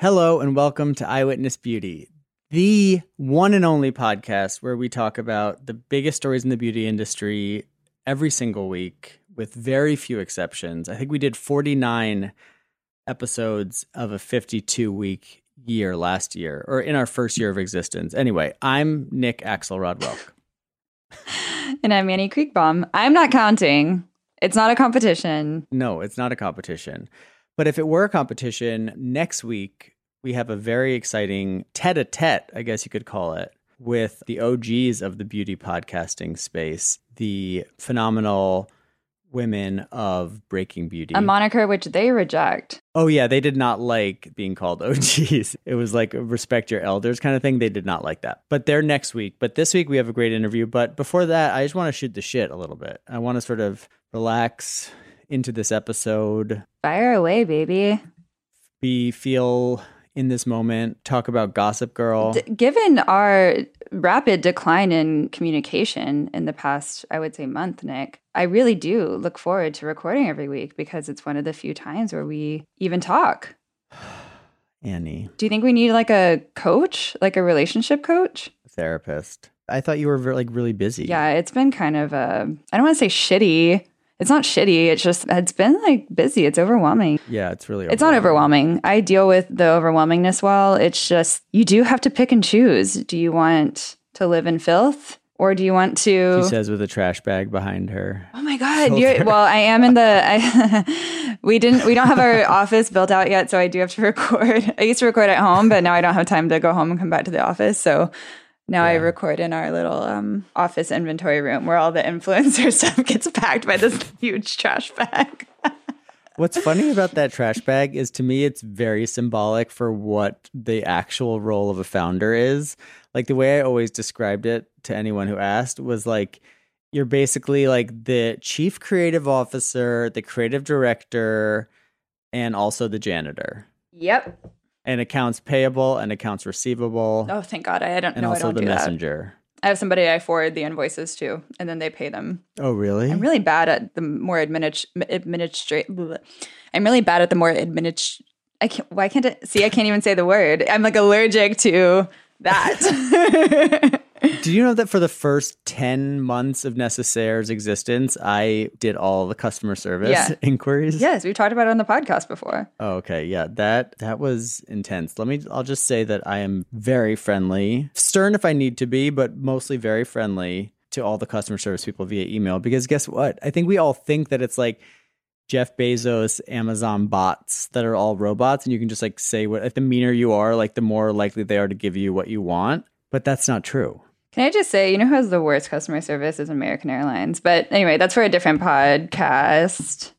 Hello and welcome to Eyewitness Beauty, the one and only podcast where we talk about the biggest stories in the beauty industry every single week with very few exceptions. I think we did 49 episodes of a 52 week year last year or in our first year of existence. Anyway, I'm Nick Axelrod Welk. and I'm Annie Kreighbaum. I'm not counting. It's not a competition. No, it's not a competition. But if it were a competition, next week we have a very exciting tete a tete, I guess you could call it, with the OGs of the beauty podcasting space, the phenomenal women of Breaking Beauty. A moniker which they reject. Oh, yeah. They did not like being called OGs. It was like respect your elders kind of thing. They did not like that. But they're next week. But this week we have a great interview. But before that, I just want to shoot the shit a little bit. I want to sort of relax into this episode. Fire away, baby. Be feel in this moment, talk about Gossip Girl. D- given our rapid decline in communication in the past, I would say, month, Nick, I really do look forward to recording every week because it's one of the few times where we even talk. Annie. Do you think we need like a coach, like a relationship coach? Therapist. I thought you were like really busy. Yeah, it's been kind of a, I don't want to say shitty, it's not shitty. It's just it's been like busy. It's overwhelming. Yeah, it's really. It's not overwhelming. I deal with the overwhelmingness well. It's just you do have to pick and choose. Do you want to live in filth? Or do you want to? She says with a trash bag behind her. Oh my god! well, I am in the. I, we didn't. We don't have our office built out yet, so I do have to record. I used to record at home, but now I don't have time to go home and come back to the office. So now yeah. I record in our little um, office inventory room where all the influencer stuff gets packed by this huge trash bag. What's funny about that trash bag is to me, it's very symbolic for what the actual role of a founder is. Like the way I always described it to anyone who asked was like, you're basically like the chief creative officer, the creative director, and also the janitor. Yep and accounts payable and accounts receivable. Oh, thank God! I, don't and know. also I don't the do messenger. That. I have somebody I forward the invoices to, and then they pay them. Oh, really? I'm really bad at the more administ administrate. I'm really bad at the more administ. I can't. Why can't I see? I can't even say the word. I'm like allergic to that. Do you know that for the first 10 months of Necessaire's existence, I did all the customer service yeah. inquiries? Yes, we talked about it on the podcast before. Oh, okay. Yeah, that that was intense. Let me I'll just say that I am very friendly. Stern if I need to be, but mostly very friendly to all the customer service people via email because guess what? I think we all think that it's like Jeff Bezos Amazon bots that are all robots and you can just like say what if the meaner you are, like the more likely they are to give you what you want. But that's not true. Can I just say, you know who has the worst customer service is American Airlines. But anyway, that's for a different podcast.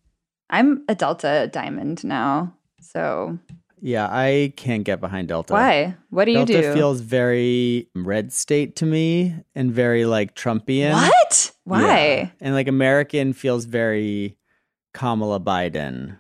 I'm a Delta Diamond now. So yeah, I can't get behind Delta. Why? What do Delta you do? Delta feels very red state to me and very like Trumpian. What? Why? Yeah. And like American feels very Kamala Biden.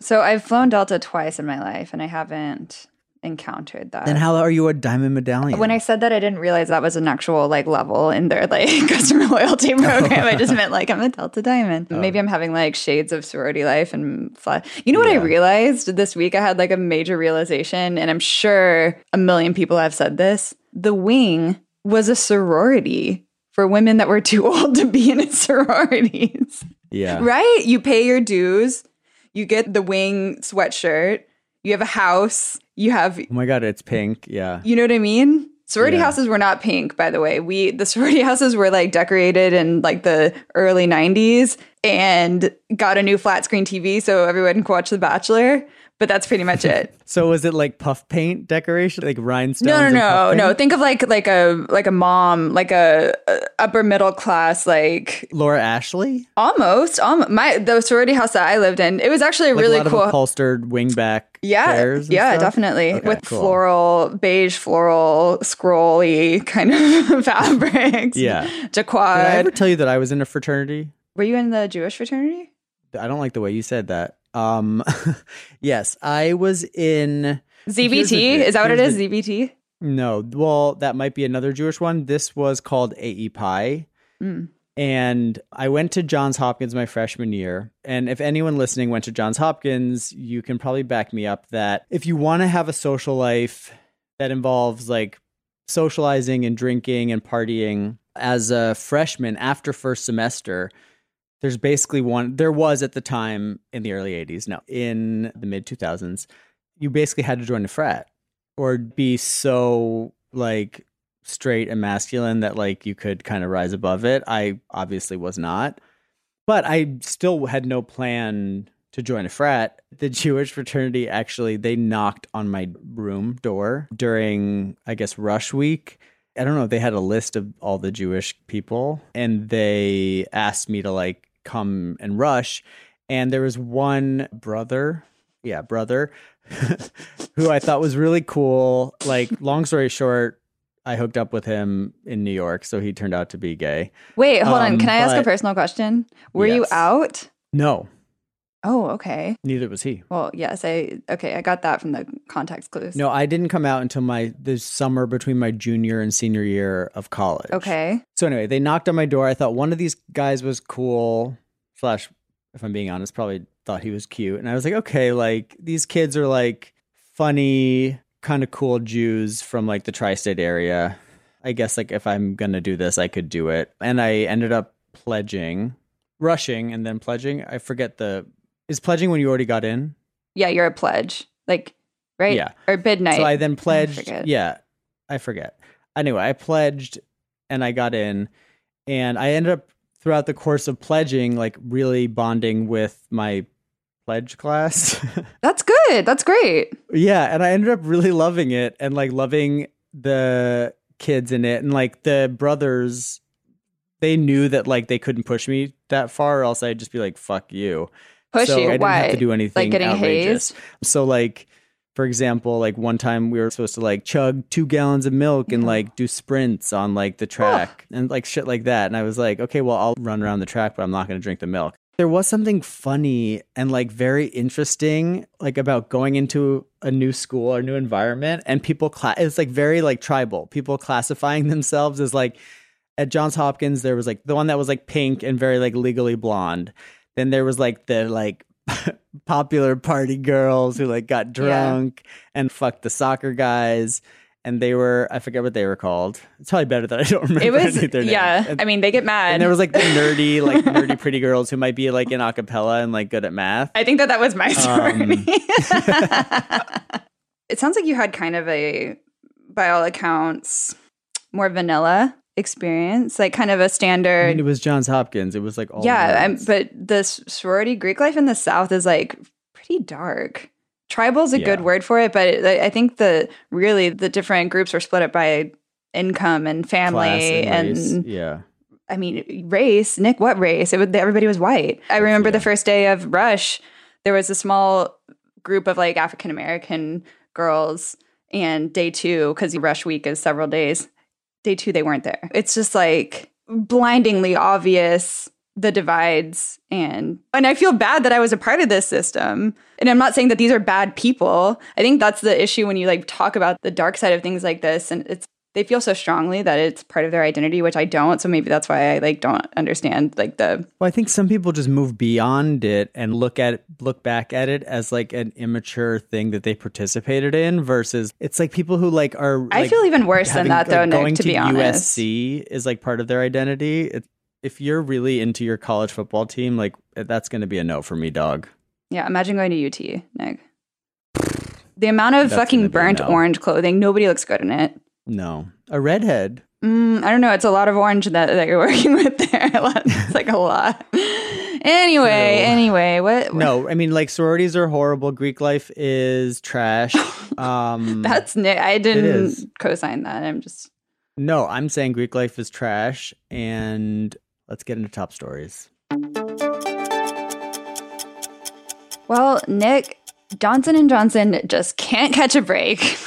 So I've flown Delta twice in my life and I haven't encountered that. Then how are you a diamond medallion? When I said that, I didn't realize that was an actual like level in their like customer loyalty oh. program. I just meant like I'm a Delta Diamond. Oh. Maybe I'm having like shades of sorority life and fly. You know what yeah. I realized this week? I had like a major realization, and I'm sure a million people have said this. The wing was a sorority for women that were too old to be in sororities. Yeah. Right? You pay your dues. You get the wing sweatshirt you have a house, you have Oh my god, it's pink. Yeah. You know what I mean? Sorority yeah. houses were not pink, by the way. We the sorority houses were like decorated in like the early 90s and got a new flat screen TV so everyone could watch The Bachelor but that's pretty much it. so was it like puff paint decoration, like rhinestones? No, no, no, no. Think of like like a like a mom, like a, a upper middle class, like Laura Ashley. Almost, almost. My the sorority house that I lived in, it was actually like really a cool, of upholstered wingback. Yeah, yeah, stuff? definitely okay, with cool. floral, beige, floral, scrolly kind of fabrics. Yeah, jacquard. Did I ever tell you that I was in a fraternity? Were you in the Jewish fraternity? I don't like the way you said that. Um, yes, I was in ZBT. is that what it is? The, ZBT? No. Well, that might be another Jewish one. This was called AE Pi. Mm. And I went to Johns Hopkins my freshman year. And if anyone listening went to Johns Hopkins, you can probably back me up that if you want to have a social life that involves like socializing and drinking and partying as a freshman after first semester, there's basically one, there was at the time in the early 80s, no, in the mid 2000s, you basically had to join a frat or be so like straight and masculine that like you could kind of rise above it. I obviously was not, but I still had no plan to join a frat. The Jewish fraternity actually they knocked on my room door during I guess rush week. I don't know, they had a list of all the Jewish people and they asked me to like come and rush and there was one brother, yeah, brother who I thought was really cool. Like long story short, I hooked up with him in New York, so he turned out to be gay. Wait, hold um, on. Can I ask a personal question? Were yes. you out? No. Oh, okay. Neither was he. Well, yes, I okay, I got that from the context clues. No, I didn't come out until my the summer between my junior and senior year of college. Okay. So anyway, they knocked on my door. I thought one of these guys was cool. Flash, if I'm being honest, probably thought he was cute. And I was like, okay, like these kids are like funny, kind of cool Jews from like the tri-state area. I guess like if I'm gonna do this, I could do it. And I ended up pledging, rushing, and then pledging. I forget the is pledging when you already got in. Yeah, you're a pledge, like right? Yeah, or midnight. So I then pledged. I yeah, I forget. Anyway, I pledged and I got in, and I ended up throughout the course of pledging, like really bonding with my pledge class. That's good. That's great. Yeah, and I ended up really loving it and like loving the kids in it and like the brothers they knew that like they couldn't push me that far or else I'd just be like fuck you. Push so. I didn't Why? have to do anything like getting outrageous. hazed? So like for example, like one time we were supposed to like chug two gallons of milk and mm-hmm. like do sprints on like the track and like shit like that. And I was like, okay, well, I'll run around the track, but I'm not going to drink the milk. There was something funny and like very interesting, like about going into a new school or new environment, and people. Cla- it's like very like tribal. People classifying themselves as like at Johns Hopkins. There was like the one that was like pink and very like legally blonde. Then there was like the like popular party girls who like got drunk yeah. and fucked the soccer guys and they were I forget what they were called. It's probably better that I don't remember. It was their yeah. And, I mean, they get mad. And there was like the nerdy, like nerdy pretty girls who might be like in acapella and like good at math. I think that that was my story. Um, it sounds like you had kind of a, by all accounts, more vanilla experience, like kind of a standard. I mean, it was Johns Hopkins. It was like all yeah, but the sorority Greek life in the South is like pretty dark tribal is a yeah. good word for it, but I think the really the different groups are split up by income and family and, and yeah. I mean, race. Nick, what race? It would, everybody was white. I remember yeah. the first day of Rush, there was a small group of like African American girls, and day two, because Rush Week is several days. Day two, they weren't there. It's just like blindingly obvious the divides and and I feel bad that I was a part of this system. And I'm not saying that these are bad people. I think that's the issue when you like talk about the dark side of things like this and it's they feel so strongly that it's part of their identity, which I don't. So maybe that's why I like don't understand like the Well, I think some people just move beyond it and look at it, look back at it as like an immature thing that they participated in versus it's like people who like are like, I feel even worse having, than that though, like, Nick, going to, to be honest. USC is like part of their identity. It's if you're really into your college football team, like that's going to be a no for me, dog. Yeah, imagine going to UT, Nick. The amount of that's fucking burnt no. orange clothing, nobody looks good in it. No, a redhead. Mm, I don't know. It's a lot of orange that, that you're working with there. it's like a lot. anyway, no. anyway, what, what, No, I mean like sororities are horrible. Greek life is trash. Um, That's Nick. I didn't co-sign that. I'm just. No, I'm saying Greek life is trash, and let's get into top stories. Well, Nick, Johnson and Johnson just can't catch a break.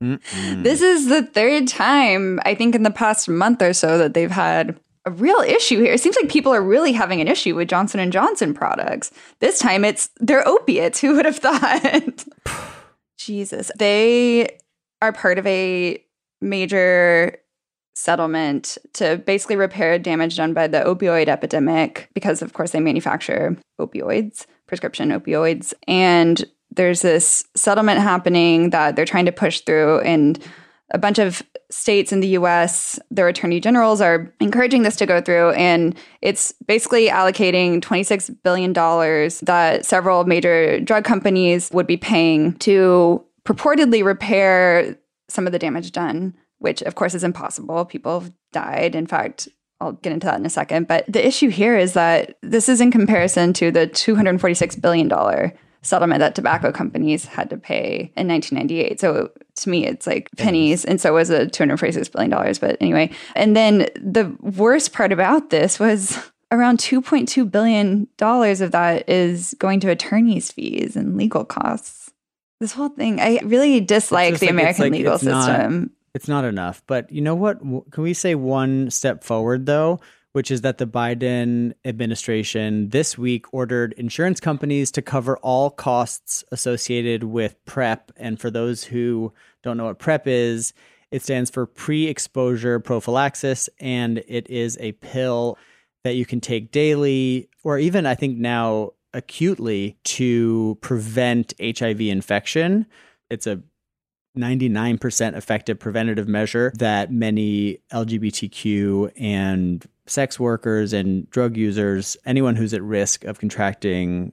this is the third time I think in the past month or so that they've had a real issue here. It seems like people are really having an issue with Johnson and Johnson products. This time it's their opiates. Who would have thought? Jesus. They are part of a major settlement to basically repair damage done by the opioid epidemic because, of course, they manufacture opioids, prescription opioids. And there's this settlement happening that they're trying to push through. And a bunch of states in the US, their attorney generals are encouraging this to go through. And it's basically allocating $26 billion that several major drug companies would be paying to purportedly repair some of the damage done, which of course is impossible. People have died. In fact, I'll get into that in a second. But the issue here is that this is in comparison to the $246 billion settlement that tobacco companies had to pay in 1998. So to me, it's like pennies. And so was a $246 billion. But anyway, and then the worst part about this was around $2.2 billion of that is going to attorney's fees and legal costs. This whole thing, I really dislike the like, American like, legal system. Not, it's not enough. But you know what? Can we say one step forward, though? Which is that the Biden administration this week ordered insurance companies to cover all costs associated with PrEP. And for those who don't know what PrEP is, it stands for pre exposure prophylaxis, and it is a pill that you can take daily, or even I think now acutely, to prevent HIV infection. It's a 99% effective preventative measure that many LGBTQ and sex workers and drug users, anyone who's at risk of contracting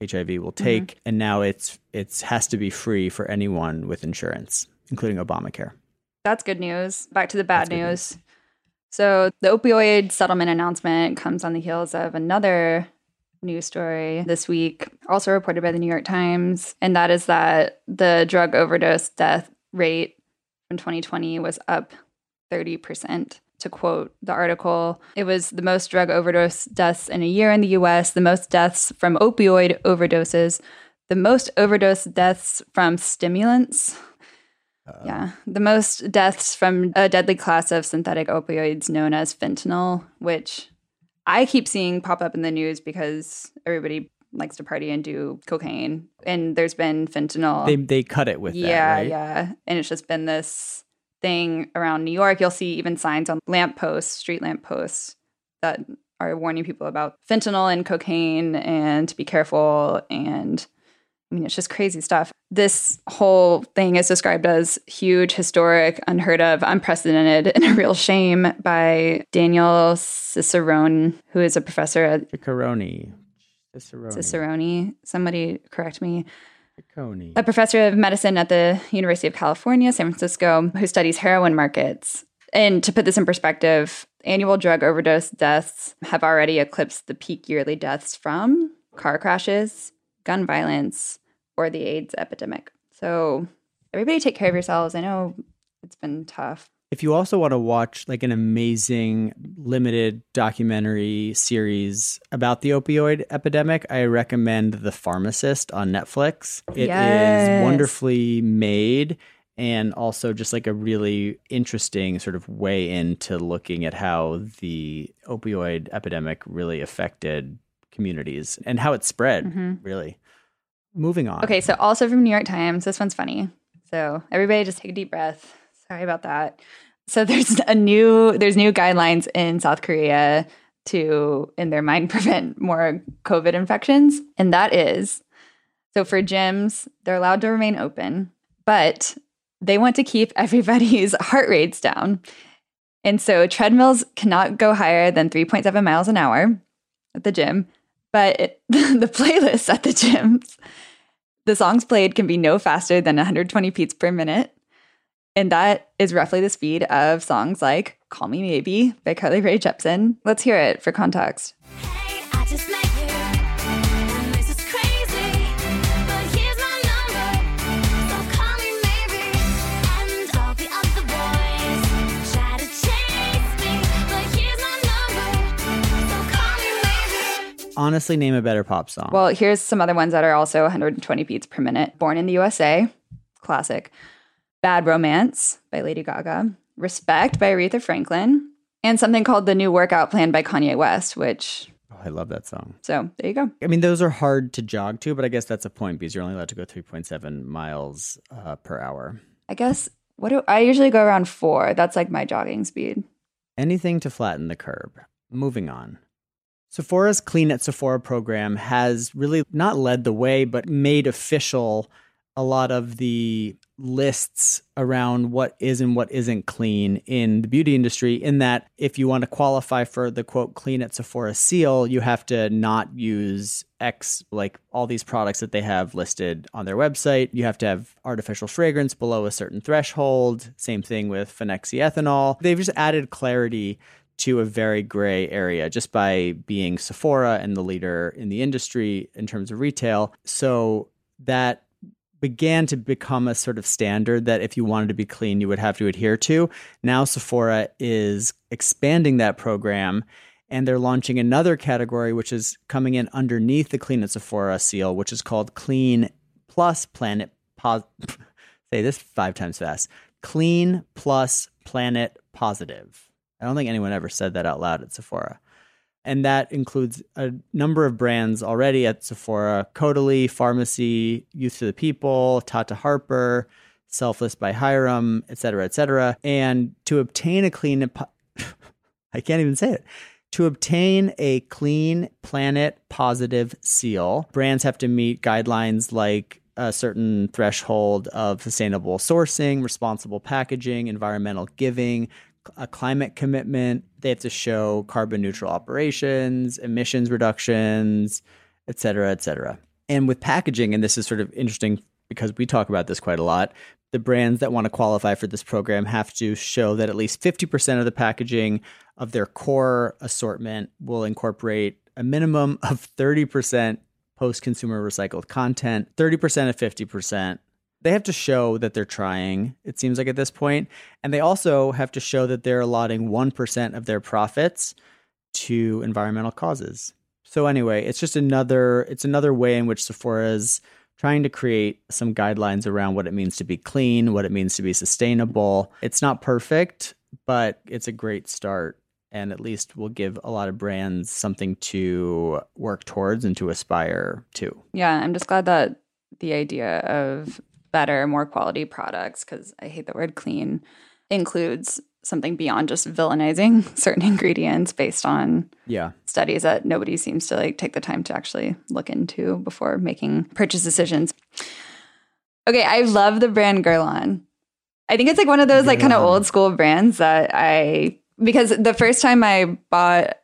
HIV will mm-hmm. take. Mm-hmm. And now it's it's has to be free for anyone with insurance, including Obamacare. That's good news. Back to the bad news. news. So the opioid settlement announcement comes on the heels of another news story this week, also reported by the New York Times, and that is that the drug overdose death rate from 2020 was up 30% to quote the article, it was the most drug overdose deaths in a year in the US, the most deaths from opioid overdoses, the most overdose deaths from stimulants. Uh, yeah, the most deaths from a deadly class of synthetic opioids known as fentanyl, which I keep seeing pop up in the news because everybody likes to party and do cocaine. And there's been fentanyl. They they cut it with yeah, that, right? yeah. And it's just been this thing around New York. You'll see even signs on lampposts, street lampposts, that are warning people about fentanyl and cocaine and to be careful. And I mean, it's just crazy stuff. This whole thing is described as huge, historic, unheard of, unprecedented, and a real shame by Daniel Ciccarone, who is a professor at Cicerone. Cicerone. Cicerone. Somebody correct me. A professor of medicine at the University of California, San Francisco, who studies heroin markets. And to put this in perspective, annual drug overdose deaths have already eclipsed the peak yearly deaths from car crashes, gun violence, or the AIDS epidemic. So, everybody take care of yourselves. I know it's been tough. If you also want to watch like an amazing limited documentary series about the opioid epidemic, I recommend The Pharmacist on Netflix. It yes. is wonderfully made and also just like a really interesting sort of way into looking at how the opioid epidemic really affected communities and how it spread, mm-hmm. really. Moving on. Okay, so also from New York Times, this one's funny. So everybody just take a deep breath. Sorry about that. So there's a new there's new guidelines in South Korea to in their mind prevent more COVID infections, and that is so for gyms they're allowed to remain open, but they want to keep everybody's heart rates down. And so treadmills cannot go higher than 3.7 miles an hour at the gym, but it, the playlists at the gyms, the songs played can be no faster than 120 beats per minute. And that is roughly the speed of songs like Call Me Maybe by Carly Rae Jepsen. Let's hear it for context. Honestly, name a better pop song. Well, here's some other ones that are also 120 beats per minute. Born in the USA, classic. Bad Romance by Lady Gaga, Respect by Aretha Franklin, and something called The New Workout Plan by Kanye West, which. Oh, I love that song. So there you go. I mean, those are hard to jog to, but I guess that's a point because you're only allowed to go 3.7 miles uh, per hour. I guess What do I usually go around four? That's like my jogging speed. Anything to flatten the curb. Moving on. Sephora's Clean at Sephora program has really not led the way, but made official a lot of the lists around what is and what isn't clean in the beauty industry. In that, if you want to qualify for the quote clean at Sephora seal, you have to not use X, like all these products that they have listed on their website. You have to have artificial fragrance below a certain threshold. Same thing with phenoxyethanol. They've just added clarity to a very gray area just by being Sephora and the leader in the industry in terms of retail. So that began to become a sort of standard that if you wanted to be clean, you would have to adhere to. Now, Sephora is expanding that program and they're launching another category, which is coming in underneath the Clean at Sephora seal, which is called Clean Plus Planet Pos- Say this five times fast. Clean Plus Planet Positive. I don't think anyone ever said that out loud at Sephora and that includes a number of brands already at Sephora: Caudalie, Farmacy, Youth to the People, Tata Harper, Selfless by Hyram, et cetera, et cetera. And to obtain a clean, I can't even say it. To obtain a clean planet positive seal, brands have to meet guidelines like a certain threshold of sustainable sourcing, responsible packaging, environmental giving, a climate commitment. They have to show carbon neutral operations, emissions reductions, et cetera, et cetera. And with packaging, and this is sort of interesting because we talk about this quite a lot, the brands that want to qualify for this program have to show that at least 50% of the packaging of their core assortment will incorporate a minimum of 30% post consumer recycled content, 30% of 50%, they have to show that they're trying, it seems like at this point. And they also have to show that they're allotting 1% of their profits to environmental causes. So anyway, it's just another it's another way in which Sephora is trying to create some guidelines around what it means to be clean, what it means to be sustainable. It's not perfect, but it's a great start and at least will give a lot of brands something to work towards and to aspire to. Yeah, I'm just glad that the idea of better, more quality products, because I hate the word clean, includes something beyond just villainizing certain ingredients based on yeah studies that nobody seems to like take the time to actually look into before making purchase decisions. Okay, I love the brand Guerlain. I think it's like one of those like kind of old school brands that I because the first time I bought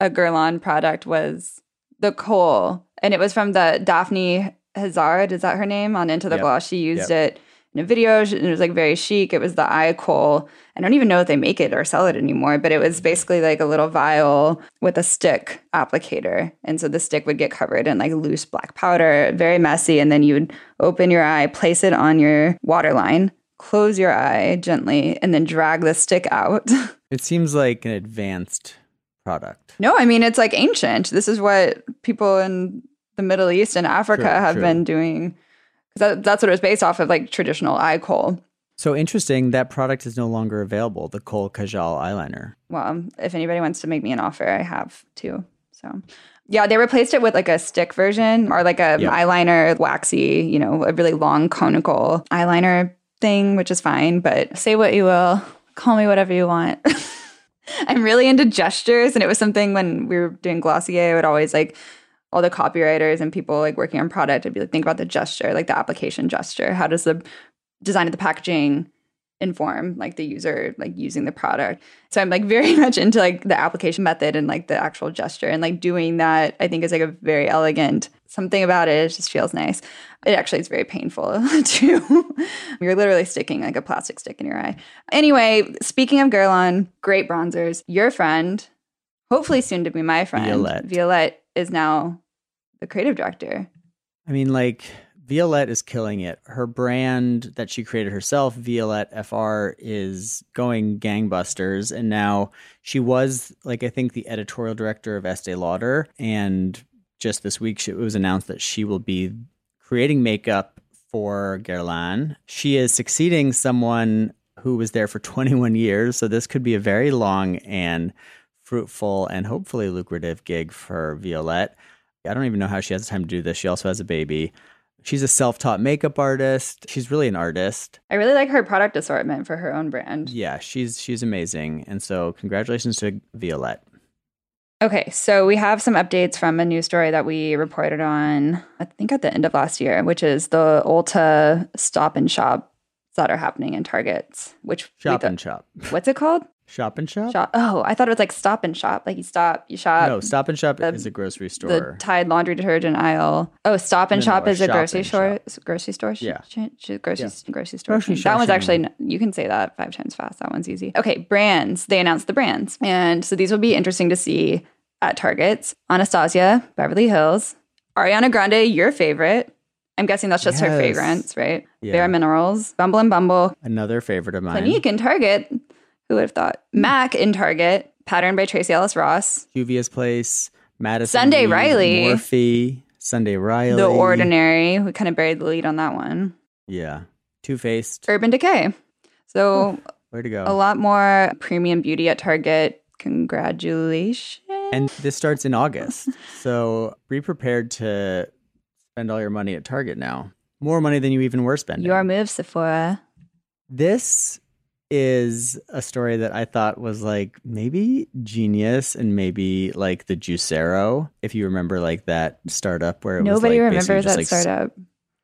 a Guerlain product was the Kohl, and it was from the Daphne Hazard, is that her name? On Into the yep. Gloss. She used yep. it in a video. It was like very chic. It was the eye kohl. I don't even know if they make it or sell it anymore, but it was mm-hmm. basically like a little vial with a stick applicator. And so the stick would get covered in like loose black powder, very messy. And then you would open your eye, place it on your waterline, close your eye gently, and then drag the stick out. It seems like an advanced product. No, I mean, it's like ancient. This is what people in the Middle East and Africa true, have true. been doing. That, that's what it was based off of, like traditional eye kohl. So interesting. That product is no longer available. The Kohl Kajal eyeliner. Well, if anybody wants to make me an offer, I have too. So, yeah, they replaced it with like a stick version or like a yep. eyeliner, waxy, you know, a really long conical eyeliner thing, which is fine. But say what you will, call me whatever you want. I'm really into gestures, and it was something when we were doing Glossier, I would always like all the copywriters and people like working on product would be like think about the gesture like the application gesture. How does the design of the packaging inform like the user like using the product? So i'm like very much into like the application method and like the actual gesture and like doing that i think is like a very elegant something about it, it just feels nice. It actually is very painful too. You're literally sticking like a plastic stick in your eye. Anyway speaking of Guerlain great bronzers. Your friend hopefully soon to be my friend Violette, Violette is now the creative director. I mean, like Violette is killing it. Her brand that she created herself, Violette FR, is going gangbusters. And now she was, like, I think the editorial director of Estee Lauder. And just this week, it was announced that she will be creating makeup for Guerlain. She is succeeding someone who was there for 21 years. So this could be a very long and fruitful and hopefully lucrative gig for Violette. I don't even know how she has the time to do this. She also has a baby. She's a self taught makeup artist. She's really an artist. I really like her product assortment for her own brand. Yeah, she's she's amazing. And so congratulations to Violette. Okay, so we have some updates from a news story that we reported on, I think at the end of last year, which is the Ulta stop and shop that are happening in Targets. Which shop and shop. What's it called? Shop and shop. Shop. Oh, I thought it was like stop and shop. Like you stop, you shop. No, stop and shop the, is a grocery store. The Tide laundry detergent aisle. Oh, stop and no, shop no, is a grocery store. Shop. Grocery store. Yeah. grocery yeah. grocery store. Grocery that one's actually you can say that five times fast. That one's easy. Okay, brands. They announced the brands, and so these will be interesting to see at Targets. Anastasia, Beverly Hills, Ariana Grande, your favorite. I'm guessing that's just yes. her fragrance, right? Yeah. Bare Minerals, Bumble and Bumble. Another favorite of mine. Clinique in Target. Who would have thought? Mac in Target, patterned by Tracee Ellis Ross. Juvia's Place, Madison. Sunday Reed, Riley. Morphe, Sunday Riley. The Ordinary. We kind of buried the lead on that one. Yeah. Two Faced. Urban Decay. So, where to go? A lot more premium beauty at Target. Congratulations. And this starts in August. so, be prepared to spend all your money at Target now. More money than you even were spending. Your move, Sephora. This is a story that I thought was like maybe genius and maybe like the Juicero. If you remember like that startup where it nobody was like remembers that like, startup.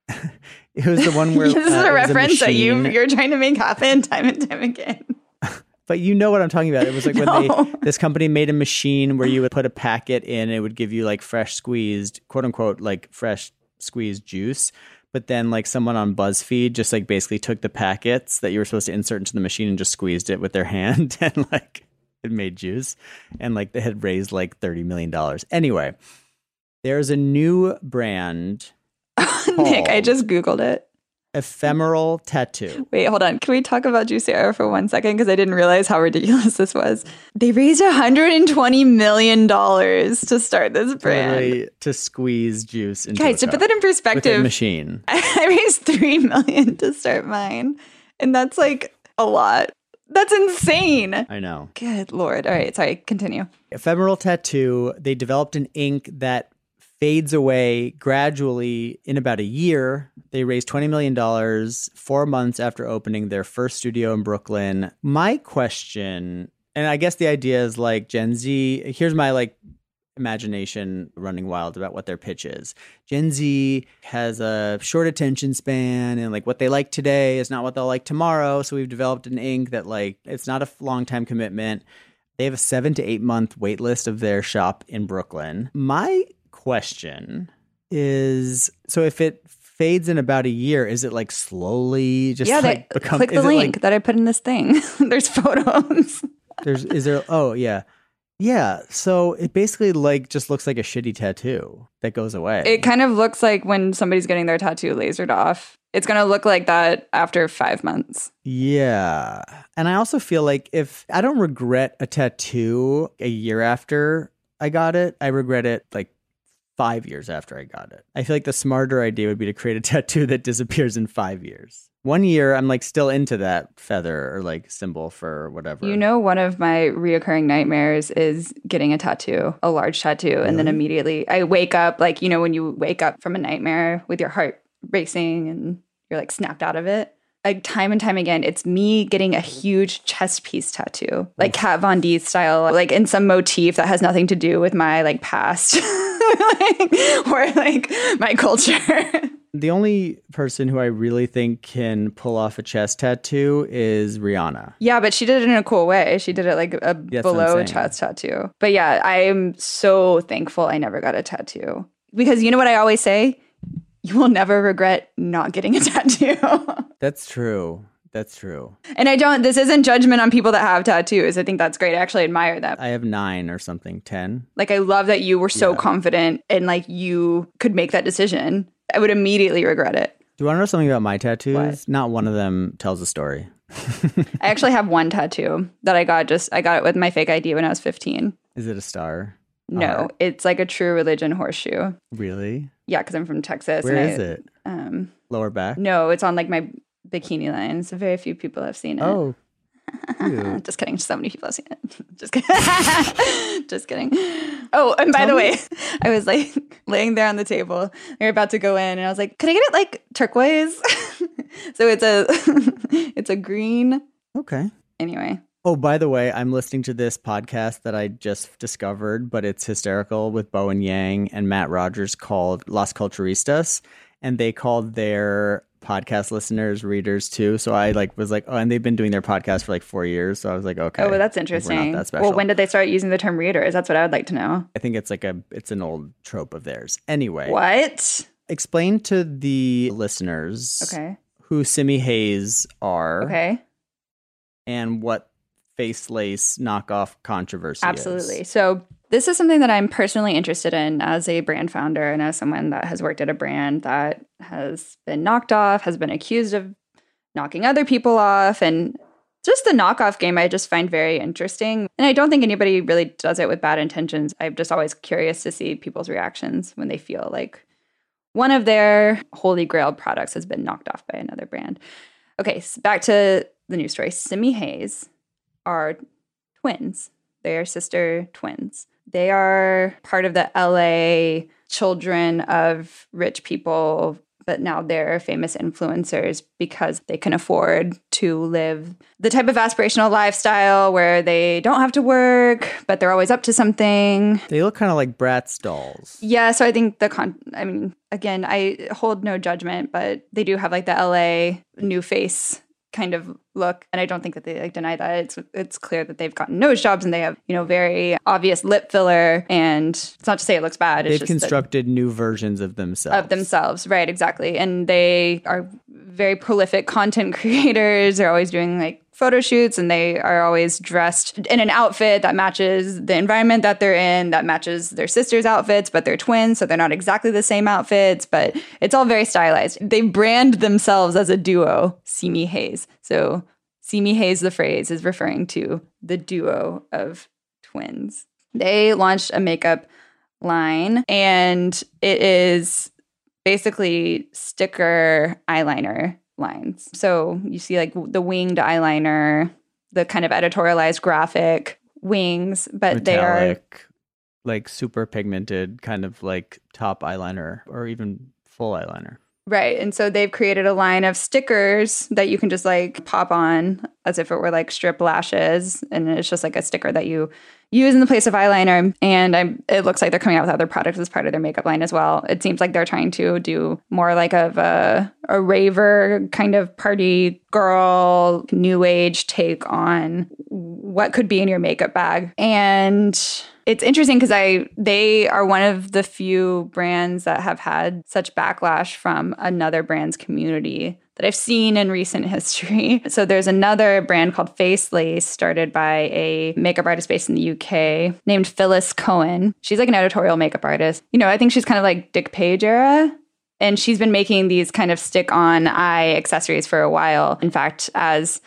it was the one where this uh, is a reference a that you you're trying to make happen time and time again. but you know what I'm talking about. It was like no. when they this company made a machine where you would put a packet in, and it would give you like fresh squeezed, quote unquote, like fresh squeezed juice but then like someone on BuzzFeed just like basically took the packets that you were supposed to insert into the machine and just squeezed it with their hand and like it made juice and like they had raised like 30 million dollars. Anyway, there's a new brand Nick, I just googled it ephemeral tattoo. Wait, hold on. Can we talk about Juicero for one second? Because I didn't realize how ridiculous this was. They raised $120 million to start this brand. to squeeze juice into Guys, to put that in perspective, machine. I raised 3 million to start mine. And that's like a lot. That's insane. I know. Good lord. All right, sorry, continue. Ephemeral tattoo, they developed an ink that fades away gradually in about a year. They raised $20 million four months after opening their first studio in Brooklyn. My question, and I guess the idea is like Gen Z, here's my like imagination running wild about what their pitch is. Gen Z has a short attention span and like what they like today is not what they'll like tomorrow. So we've developed an ink that like it's not a long time commitment. They have a seven to eight month wait list of their shop in Brooklyn. My question is so if it fades in about a year, is it like slowly just yeah? Like they, become, click the link like, that I put in this thing. there's photos. there's is there? Oh yeah, yeah. So it basically like just looks like a shitty tattoo that goes away. It kind of looks like when somebody's getting their tattoo lasered off. It's gonna look like that after five months. Yeah, and I also feel like if I don't regret a tattoo a year after I got it, I regret it like five years after I got it. I feel like the smarter idea would be to create a tattoo that disappears in five years. One year, I'm like still into that feather or like symbol for whatever. You know, one of my reoccurring nightmares is getting a tattoo, a large tattoo, really? and then immediately I wake up, like, you know, when you wake up from a nightmare with your heart racing and you're like snapped out of it like time and time again, it's me getting a huge chest piece tattoo, like Kat Von D style, like in some motif that has nothing to do with my like past like, or like my culture. The only person who I really think can pull off a chest tattoo is Rihanna. Yeah, but she did it in a cool way. She did it like a below chest tattoo. But yeah, I am so thankful I never got a tattoo. Because you know what I always say? You will never regret not getting a tattoo. That's true. That's true. And I don't, this isn't judgment on people that have tattoos. I think that's great. I actually admire them. I have nine or something, 10. Like, I love that you were so yeah. confident and like you could make that decision. I would immediately regret it. Do you want to know something about my tattoos? What? Not one of them tells a story. I actually have one tattoo that I got just, I got it with my fake ID when I was 15. Is it a star? No, it's like a true religion horseshoe. Really? Yeah, because I'm from Texas. Where is I, it? Um, Lower back? No, it's on like my bikini line. So very few people have seen it. Oh. Just kidding. So many people have seen it. Just kidding. Just kidding. Oh, and by Tell the me. way, I was like laying there on the table. We are about to go in, and I was like, "Could I get it like turquoise?" so it's a it's a green. Okay. Anyway. Oh, by the way, I'm listening to this podcast that I just discovered, but it's hysterical with Bowen Yang and Matt Rogers called Las Culturistas, and they called their podcast listeners readers too. So I like was like, oh, and they've been doing their podcast for like four years. So I was like, okay. Oh, well, that's interesting. That well, when did they start using the term readers? That's what I would like to know. I think it's like a it's an old trope of theirs. Anyway, what? Explain to the listeners, okay, who Simi Haze are, okay, and what face lace knockoff controversy. Absolutely. Is. So this is something that I'm personally interested in as a brand founder and as someone that has worked at a brand that has been knocked off, has been accused of knocking other people off, and just the knockoff game I just find very interesting. And I don't think anybody really does it with bad intentions. I'm just always curious to see people's reactions when they feel like one of their holy grail products has been knocked off by another brand. Okay, so back to the news story. Simi Haze are twins. They are sister twins. They are part of the LA children of rich people, but now they're famous influencers because they can afford to live the type of aspirational lifestyle where they don't have to work, but they're always up to something. They look kind of like Bratz dolls. Yeah, so I think the con I mean, again, I hold no judgment, but they do have like the LA new face kind of look and i don't think that they like deny that. It's it's clear that they've gotten nose jobs and they have you know very obvious lip filler and it's not to say it looks bad they've constructed new versions of themselves. Of themselves right exactly. And they are very prolific content creators. They're always doing like photo shoots and they are always dressed in an outfit that matches the environment that they're in, that matches their sister's outfits, but they're twins, so they're not exactly the same outfits, but it's all very stylized. They brand themselves as a duo, Simi Haze. So Simi Haze, the phrase, is referring to the duo of twins. They launched a makeup line and it is basically sticker eyeliner lines. So you see like the winged eyeliner, the kind of editorialized graphic wings, but Metallic, they are like super pigmented, kind of like top eyeliner or even full eyeliner. Right. And so they've created a line of stickers that you can just like pop on as if it were like strip lashes. And it's just like a sticker that you use in the place of eyeliner. And I'm, it looks like they're coming out with other products as part of their makeup line as well. It seems like they're trying to do more like of a, a raver kind of party girl, new age take on what could be in your makeup bag. And it's interesting because I they are one of the few brands that have had such backlash from another brand's community that I've seen in recent history. So there's another brand called Face Lace started by a makeup artist based in the UK named Phyllis Cohen. She's like an editorial makeup artist. You know, I think she's kind of like Dick Page era. And she's been making these kind of stick on eye accessories for a while. In fact, as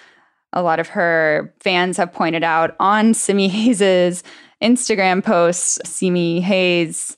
a lot of her fans have pointed out on Simi Haze's Instagram posts, Simi Haze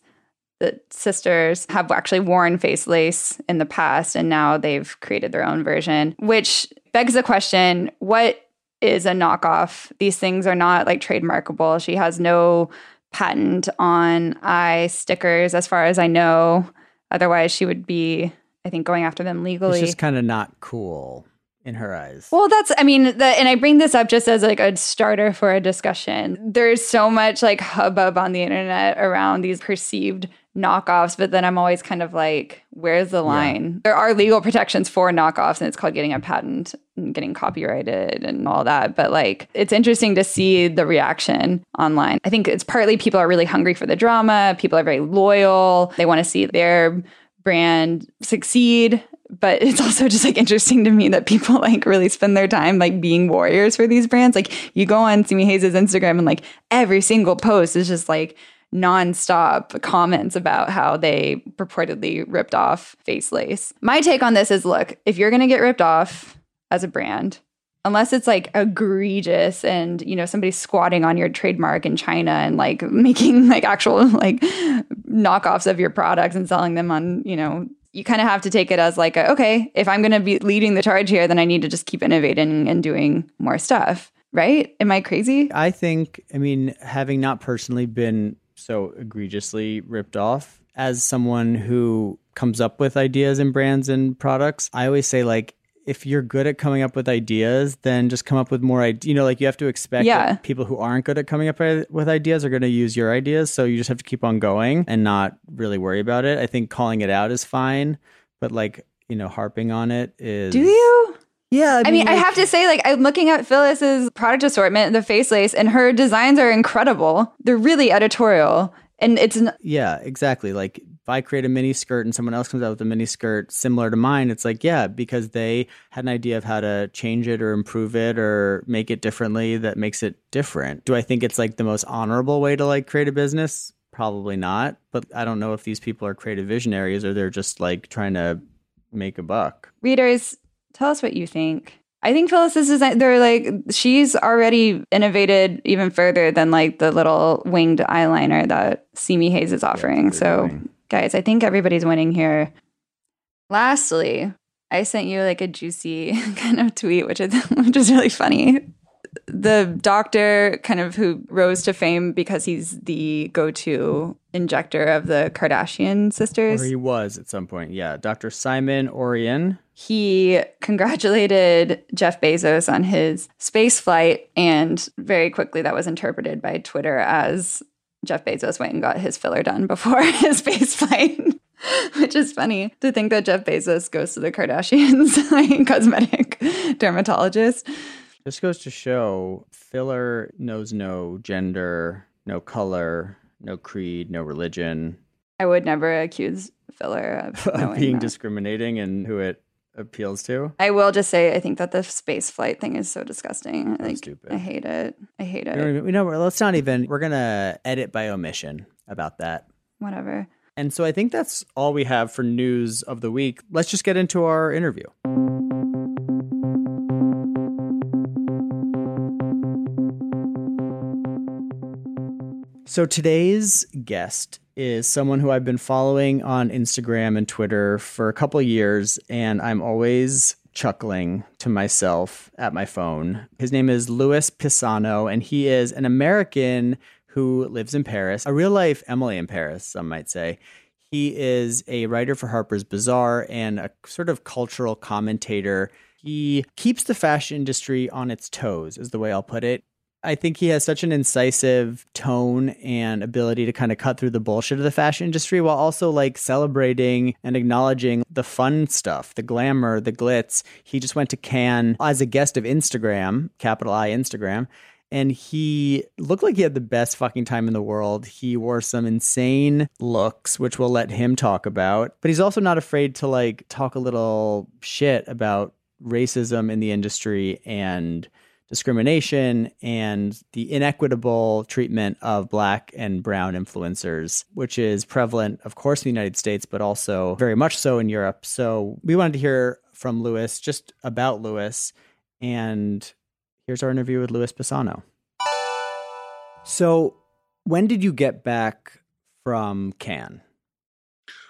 the sisters have actually worn face lace in the past and now they've created their own version, which begs the question what is a knockoff? These things are not like trademarkable. She has no patent on eye stickers, as far as I know. Otherwise, she would be, I think, going after them legally. It's just kind of not cool in her eyes. Well, that's I mean, the, and I bring this up just as like a starter for a discussion. There's so much like hubbub on the internet around these perceived knockoffs, but then I'm always kind of like, where's the line? Yeah. There are legal protections for knockoffs, and it's called getting a patent and getting copyrighted and all that. But like, it's interesting to see the reaction online. I think it's partly people are really hungry for the drama, people are very loyal, they want to see their brand succeed but it's also just like interesting to me that people like really spend their time like being warriors for these brands. Like you go on Simi Haze's Instagram and like every single post is just like nonstop comments about how they purportedly ripped off Face Lace. My take on this is look, if you're going to get ripped off as a brand, unless it's like egregious and you know somebody's squatting on your trademark in China and like making like actual like knockoffs of your products and selling them on, you know, you kind of have to take it as like a, okay, if I'm going to be leading the charge here, then I need to just keep innovating and doing more stuff. right? Am I crazy? I think, I mean, having not personally been so egregiously ripped off as someone who comes up with ideas and brands and products, I always say, like, if you're good at coming up with ideas, then just come up with more ideas. You know, like you have to expect Yeah. that people who aren't good at coming up with ideas are going to use your ideas. So you just have to keep on going and not really worry about it. I think calling it out is fine, but like, you know, harping on it is. Do you? Yeah. I mean, I like- have to say, like, I'm looking at Phyllis's product assortment, the face lace, and her designs are incredible. They're really editorial. And it's n- Yeah, exactly. Like if I create a mini skirt and someone else comes out with a mini skirt similar to mine, it's like, yeah, because they had an idea of how to change it or improve it or make it differently that makes it different. Do I think it's like the most honorable way to like create a business? Probably not. But I don't know if these people are creative visionaries or they're just like trying to make a buck. readers, tell us what you think. I think Phyllis's design, they're like, she's already innovated even further than like the little winged eyeliner that Simi Haze is offering. they're so, guys, I think everybody's winning here. Lastly, I sent you like a juicy kind of tweet, which is, which is really funny. The doctor, kind of who rose to fame because he's the go to injector of the Kardashian sisters Or he was at some point. Yeah. Dr. Simon Ourian. he congratulated Jeff Bezos on his space flight, and very quickly that was interpreted by Twitter as Jeff Bezos went and got his filler done before his space flight. Which is funny to think that Jeff Bezos goes to the Kardashians, like cosmetic dermatologist. Just goes to show filler knows no gender, no color, no creed, no religion, I would never accuse filler of, being that. discriminating and who it appeals to. I will just say I think that the space flight thing is so disgusting. Like, stupid. I hate it. I hate it. don't even- we know. Let's not even. We're gonna edit by omission about that. Whatever. And so I think that's all we have for news of the week. Let's just get into our interview. So today's guest is someone who I've been following on Instagram and Twitter for a couple years, and I'm always chuckling to myself at my phone. His name is Louis Pisano, and he is an American who lives in Paris, a real life Emily in Paris, some might say. He is a writer for Harper's Bazaar and a sort of cultural commentator. He keeps the fashion industry on its toes, is the way I'll put it. I think he has such an incisive tone and ability to kind of cut through the bullshit of the fashion industry while also like celebrating and acknowledging the fun stuff, the glamour, the glitz. He just went to Cannes as a guest of Instagram, capital I Instagram, and he looked like he had the best fucking time in the world. He wore some insane looks, which we'll let him talk about. But he's also not afraid to like talk a little shit about racism in the industry and discrimination and the inequitable treatment of black and brown influencers, which is prevalent, of course, in the United States, but also very much so in Europe. So we wanted to hear from Louis just about Louis. And here's our interview with Louis Pisano. So, when did you get back from Cannes?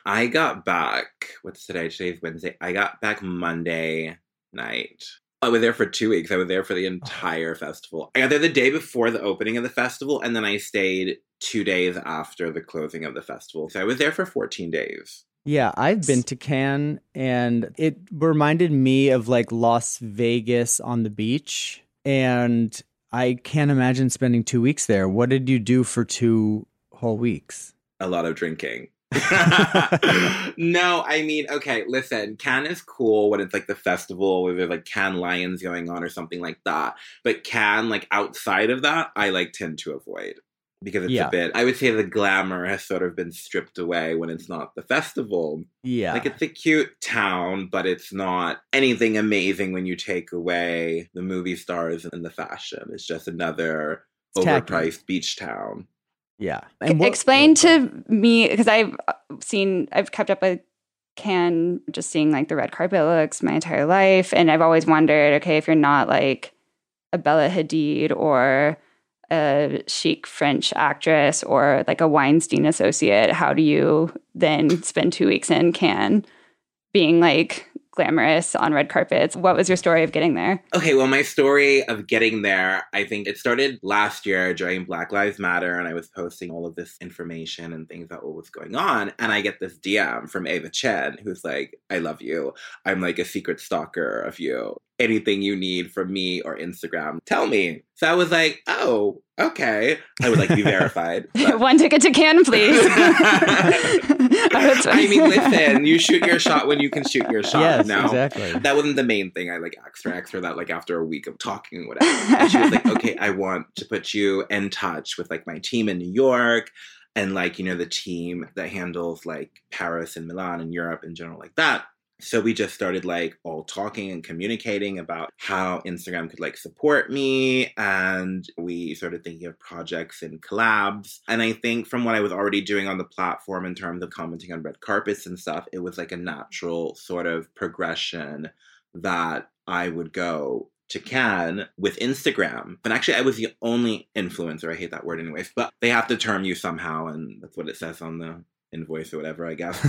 I got back. What's today? Today's Wednesday. I got back Monday night. I was there for two weeks. I was there for the entire festival. I got there the day before the opening of the festival, and then I stayed two days after the closing of the festival. So I was there for 14 days. Yeah, I've been to Cannes and it reminded me of like Las Vegas on the beach. And I can't imagine spending two weeks there. What did you do for two whole weeks? A lot of drinking. no, I mean, okay, listen, Cannes is cool when it's like the festival where there's like Cannes Lions going on or something like that. But Cannes, like outside of that, I like tend to avoid because it's Yeah. a bit, I would say the glamour has sort of been stripped away when it's not the festival. Yeah. Like it's a cute town, but it's not anything amazing when you take away the movie stars and the fashion. It's just another It's tacky. overpriced beach town. Yeah. Explain to me because I've uh, seen, I've kept up with Cannes just seeing like the red carpet looks my entire life, and I've always wondered, okay, if you're not like a Bella Hadid or a chic French actress or like a Weinstein associate, how do you then spend two weeks in Cannes being like glamorous on red carpets. What was your story of getting there? Okay, well, my story of getting there, I think it started last year during Black Lives Matter, and I was posting all of this information and things about what was going on. And I get this DM from Eva Chen, who's like, I love you. I'm like a secret stalker of you. Anything you need from me or Instagram, tell me. So I was like, oh, okay. I would like to be verified. One ticket to Cannes, please. I mean, listen, you shoot your shot when you can shoot your shot. Yes, now, exactly. That wasn't the main thing. I like asked her, asked her that like after a week of talking and whatever. And she was like, okay, I want to put you in touch with like my team in New York and like, you know, the team that handles like Paris and Milan and Europe in general, like that. So we just started like all talking and communicating about how Instagram could like support me. And we started thinking of projects and collabs. And I think from what I was already doing on the platform in terms of commenting on red carpets and stuff, it was like a natural sort of progression that I would go to Cannes with Instagram. And actually, I was the only influencer. I hate that word, anyways, but they have to term you somehow. And that's what it says on the invoice or whatever, I guess.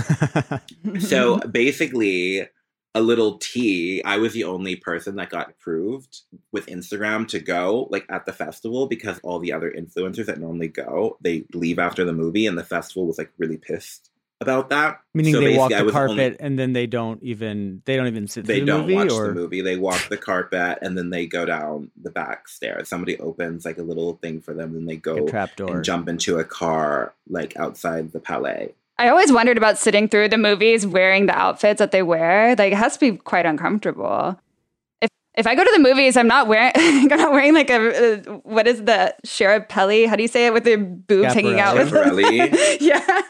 so basically, a little T, I was the only person that got approved with Instagram to go like at the festival because all the other influencers that normally go, they leave after the movie and the festival was like really pissed about that. Meaning So they walk the carpet only- and then they don't even they don't even sit they through the don't movie watch or the movie. They walk the carpet and then they go down the back stairs. Somebody opens like a little thing for them, and they go a trap door. and jump into a car like outside the palais. I always wondered about sitting through the movies wearing the outfits that they wear. Like it has to be quite uncomfortable. If if I go to the movies, I'm not wearing I'm not wearing like a, uh what is the Sharapelli? How do you say it with the boobs hanging out? With Schiaparelli? yeah.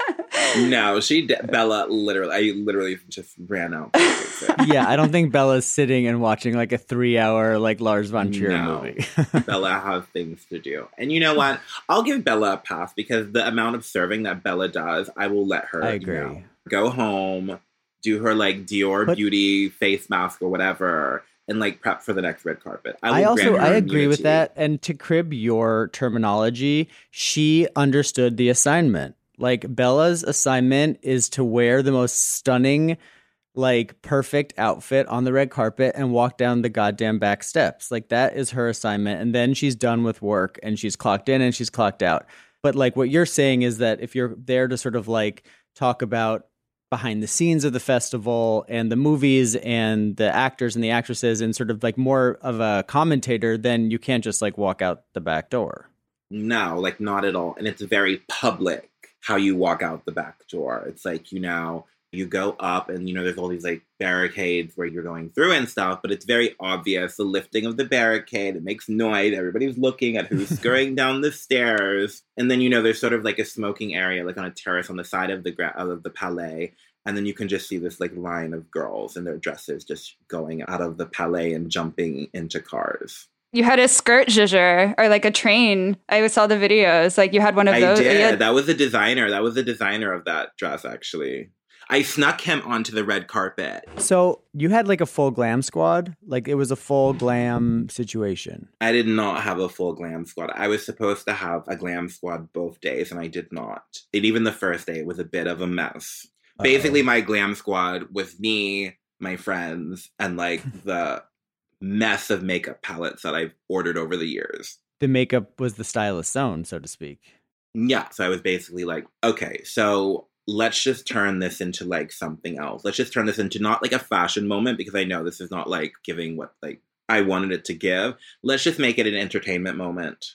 No, she de- Bella literally. I literally just ran out. yeah, I don't think Bella's sitting and watching like a three-hour like Lars von Trier No. movie. Bella has things to do, and you know what? I'll give Bella a pass because the amount of serving that Bella does, I will let her. I you know, go home, do her like Dior But- beauty face mask or whatever, and like prep for the next red carpet. I, I also I agree with that. And to crib your terminology, she understood the assignment. Like Bella's assignment is to wear the most stunning, like perfect outfit on the red carpet and walk down the goddamn back steps. Like that is her assignment. And then she's done with work and she's clocked in and she's clocked out. But like what you're saying is that if you're there to sort of like talk about behind the scenes of the festival and the movies and the actors and the actresses and sort of like more of a commentator, then you can't just like walk out the back door. No, like not at all. And it's very public how you walk out the back door. It's like, you know, you go up and, you know, there's all these like barricades where you're going through and stuff, but it's very obvious the lifting of the barricade. It makes noise. Everybody's looking at who's scurrying down the stairs. And then, you know, there's sort of like a smoking area, like on a terrace on the side of the, gra- of the palais. And then you can just see this like line of girls in their dresses just going out of the palais and jumping into cars. You had a skirt zhuzher or like a train. I saw the videos. Like you had one of those. I did. had- That was the designer. That was the designer of that dress, actually. I snuck him onto the red carpet. So you had like a full glam squad, like it was a full glam situation. I did not have a full glam squad. I was supposed to have a glam squad both days, and I did not. And even the first day was a bit of a mess. Basically, my glam squad was me, my friends, and like the mess of makeup palettes that I've ordered over the years. the makeup was the stylist's own, so to speak. Yeah. So I was basically like, okay, so let's just turn this into like something else. Let's just turn this into not like a fashion moment because I know this is not like giving what like I wanted it to give. Let's just make it an entertainment moment.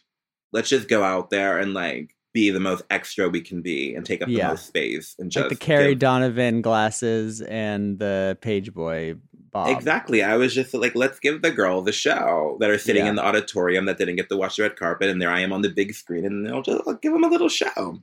Let's just go out there and like be the most extra we can be and take up Yeah. the most space and just like the Carrie give- Donovan glasses and the Page Boy Bob. Exactly. I was just like, let's give the girl the show that are sitting Yeah. in the auditorium that didn't get to watch the red carpet, and there I am on the big screen, and I'll just I'll give them a little show.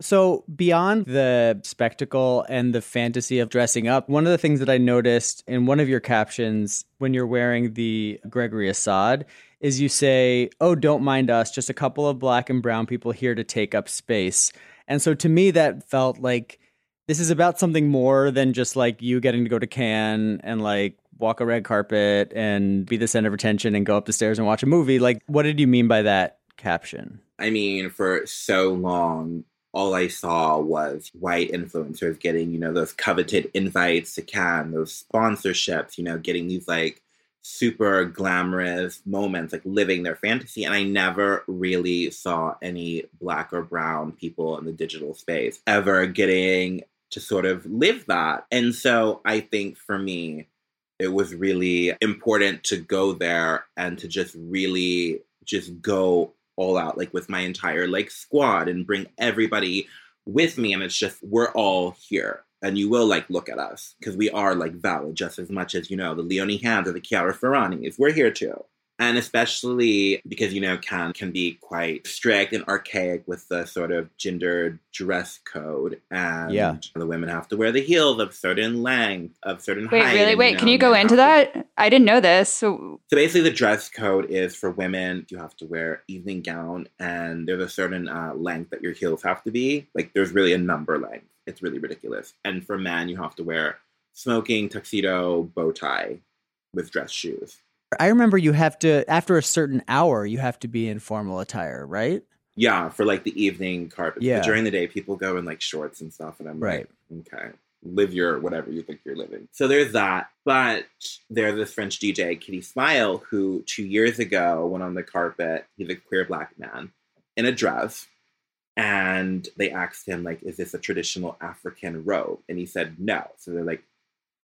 So, beyond the spectacle and the fantasy of dressing up, one of the things that I noticed in one of your captions when you're wearing the Gregory Assad is you say, Oh, don't mind us, just a couple of black and brown people here to take up space. And so, to me, that felt like this is about something more than just like you getting to go to Cannes and like walk a red carpet and be the center of attention and go up the stairs and watch a movie. Like, what did you mean by that caption? I mean, for so long, all I saw was white influencers getting, you know, those coveted invites to Cannes, those sponsorships, you know, getting these like super glamorous moments, like living their fantasy. And I never really saw any black or brown people in the digital space ever getting to sort of live that. And so I think for me, it was really important to go there and to just really just go all out, like with my entire like squad and bring everybody with me. And it's just, we're all here and you will like look at us because we are like valid just as much as you know the Leonie Hanne or the Chiara Ferragnis. We're here too and especially because you know Cannes can be quite strict and archaic with the sort of gender dress code, and yeah. the women have to wear the heels of certain length, of certain wait, height. Wait, really? Wait, you know, can you go into to- that? I didn't know this. So So basically, the dress code is for women. You have to wear evening gown, and there's a certain uh, length that your heels have to be. Like there's really a number length. It's really ridiculous. And for men, you have to wear smoking, tuxedo, bow tie, with dress shoes. I remember you have to after a certain hour you have to be in formal attire, right? Yeah, for like the evening carpet. Yeah. But during the day, people go in like shorts and stuff, and I'm Right. like, okay, live your whatever you think you're living. So there's that. But there's this French DJ, Kiddy Smile, who two years ago went on the carpet. He's a queer black man in a dress. And they asked him, like, is this a traditional African robe? And he said no. So they're like,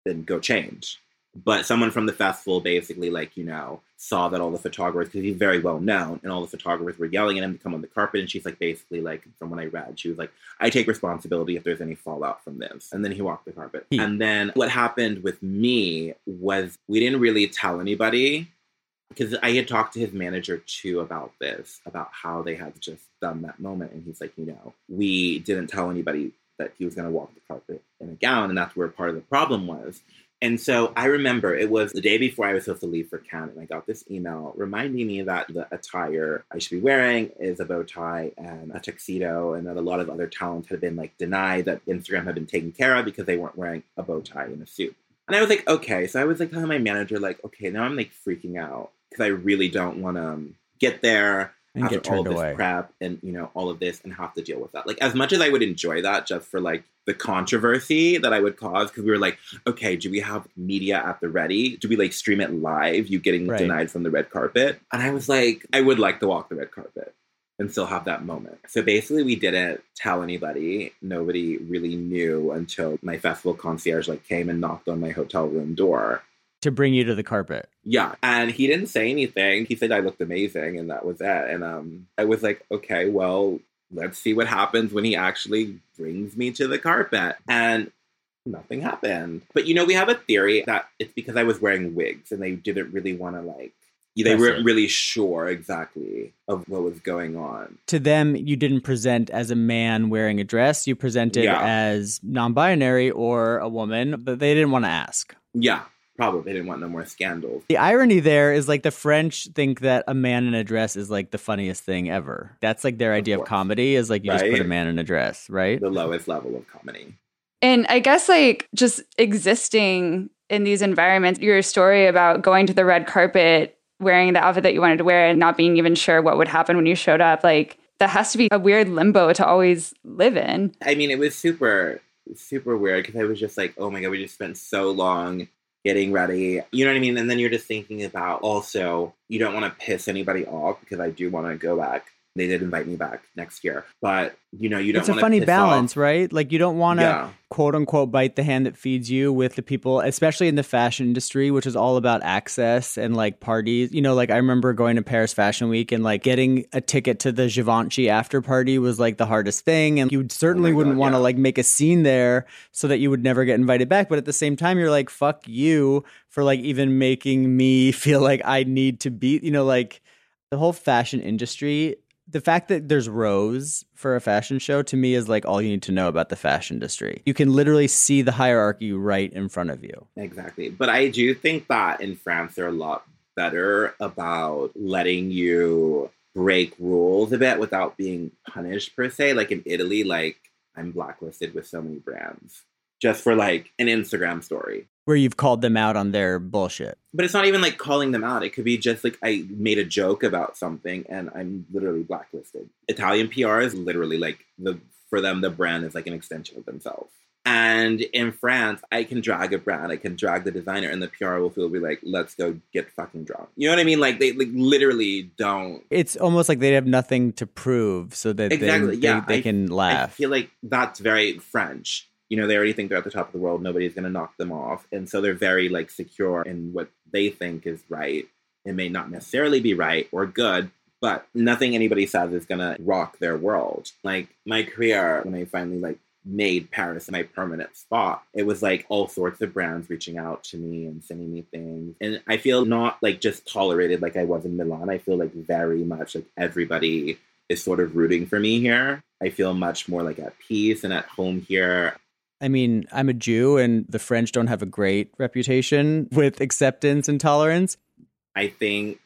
then go change. But someone from the festival basically, like, you know, saw that all the photographers, because he's very well known, and all the photographers were yelling at him to come on the carpet. And she's like, basically, like, from what I read, she was like, I take responsibility if there's any fallout from this. And then he walked the carpet. He- And then what happened with me was we didn't really tell anybody because I had talked to his manager too about this, about how they had just done that moment. And he's like, you know, we didn't tell anybody that he was going to walk the carpet in a gown. And that's where part of the problem was. And so I remember it was the day before I was supposed to leave for Cannes, and I got this email reminding me that the attire I should be wearing is a bow tie and a tuxedo, and that a lot of other talents had been like denied that Instagram had been taken care of because they weren't wearing a bow tie and a suit. And I was like, okay. So I was like telling my manager, like, okay, now I'm like freaking out because I really don't want to um, get there And get all turned this away. prep and you know all of this and have to deal with that. Like as much as I would enjoy that, just for like the controversy that I would cause, because we were like, okay, do we have media at the ready? Do we like stream it live? You getting Right. denied from the red carpet? And I was like, I would like to walk the red carpet and still have that moment. So basically, we didn't tell anybody. Nobody really knew until my festival concierge like came and knocked on my hotel room door. To bring you to the carpet. Yeah, and he didn't say anything. He said I looked amazing, and that was it. And um, I was like, okay, well, let's see what happens when he actually brings me to the carpet. And nothing happened. But you know, we have a theory that it's because I was wearing wigs, and they didn't really want to like. They weren't really sure exactly of what was going on. To them, you didn't present as a man wearing a dress. You presented Yeah. as non-binary or a woman, but they didn't want to ask. Yeah, probably they didn't want no more scandals. The irony there is like the French think that a man in a dress is like the funniest thing ever. That's like their Of idea of course. comedy is like you just put a man in a dress, right? The lowest level of comedy. And I guess like just existing in these environments, your story about going to the red carpet, wearing the outfit that you wanted to wear and not being even sure what would happen when you showed up, like that has to be a weird limbo to always live in. I mean, it was super, super weird because I was just like, oh my God, we just spent so long getting ready. You know what I mean? And then you're just thinking about also, you don't want to piss anybody off because I do want to go back. They did invite me back next year. But, you know, you don't It's a funny balance, off- right? Like you don't want to Yeah. quote unquote bite the hand that feeds you with the people, especially in the fashion industry, which is all about access and like parties. You know, like I remember going to Paris Fashion Week and like getting a ticket to the Givenchy after party was like the hardest thing. And you certainly Oh wouldn't want to yeah. like make a scene there so that you would never get invited back. But at the same time, you're like, fuck you for like even making me feel like I need to be, you know, like the whole fashion industry the fact that there's rows for a fashion show to me is like all you need to know about the fashion industry. You can literally see the hierarchy right in front of you. Exactly. But I do think that in France, they're a lot better about letting you break rules a bit without being punished per se. Like in Italy, like I'm blacklisted with so many brands just for like an Instagram story. Where you've called them out on their bullshit. But it's not even like calling them out. It could be just like I made a joke about something and I'm literally blacklisted. Italian PR is literally like the for them, the brand is like an extension of themselves. And in France, I can drag a brand, I can drag the designer, and the PR will feel be like, let's go get fucking drunk. You know what I mean? Like they like literally don't. It's almost like they have nothing to prove, so that Exactly, they, yeah. they, they I- can laugh. I feel like that's very French. You know, they already think they're at the top of the world. Nobody's going to knock them off. And so they're very like secure in what they think is right. It may not necessarily be right or good, but nothing anybody says is going to rock their world. Like my career, when I finally like made Paris my permanent spot, it was like all sorts of brands reaching out to me and sending me things. And I feel not like just tolerated like I was in Milan. I feel like very much like everybody is sort of rooting for me here. I feel much more like at peace and at home here. I mean, I'm a Jew, and the French don't have a great reputation with acceptance and tolerance. I think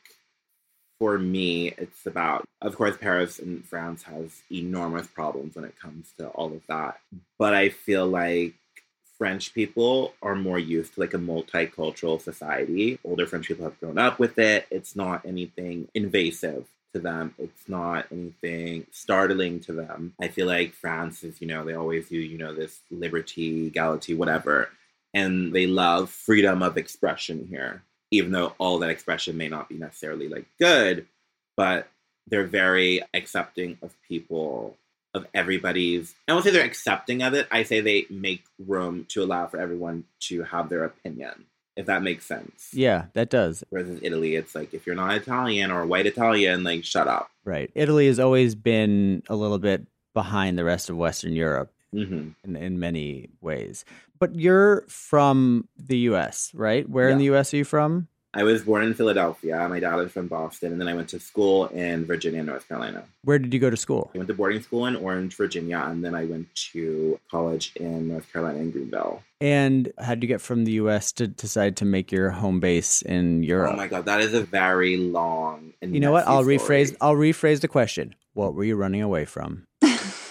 for me, it's about, of course, Paris and France has enormous problems when it comes to all of that. But I feel like French people are more used to like a multicultural society. Older French people have grown up with it. It's not anything invasive to them. It's not anything startling to them. I feel like France is, you know, they always do, you know, this liberty, equality, whatever. And they love freedom of expression here even though all that expression may not be necessarily like good, but they're very accepting of people, of everybody's. I won't say they're accepting of it. I say they make room to allow for everyone to have their opinion, if that makes sense. Yeah, that does. Whereas in Italy, it's like if you're not Italian or white Italian, like shut up. Right. Italy has always been a little bit behind the rest of Western Europe hmm in, in many ways. But you're from the US, right? Where in the US are you from? I was born in Philadelphia. My dad is from Boston, and then I went to school in Virginia, North Carolina. Where did you go to school? I went to boarding school in Orange, Virginia, and then I went to college in North Carolina in Greenville. And how did you get from the US to decide to make your home base in Europe? Oh my god, that is a very long and you know what? I'll story. rephrase I'll rephrase the question. What were you running away from?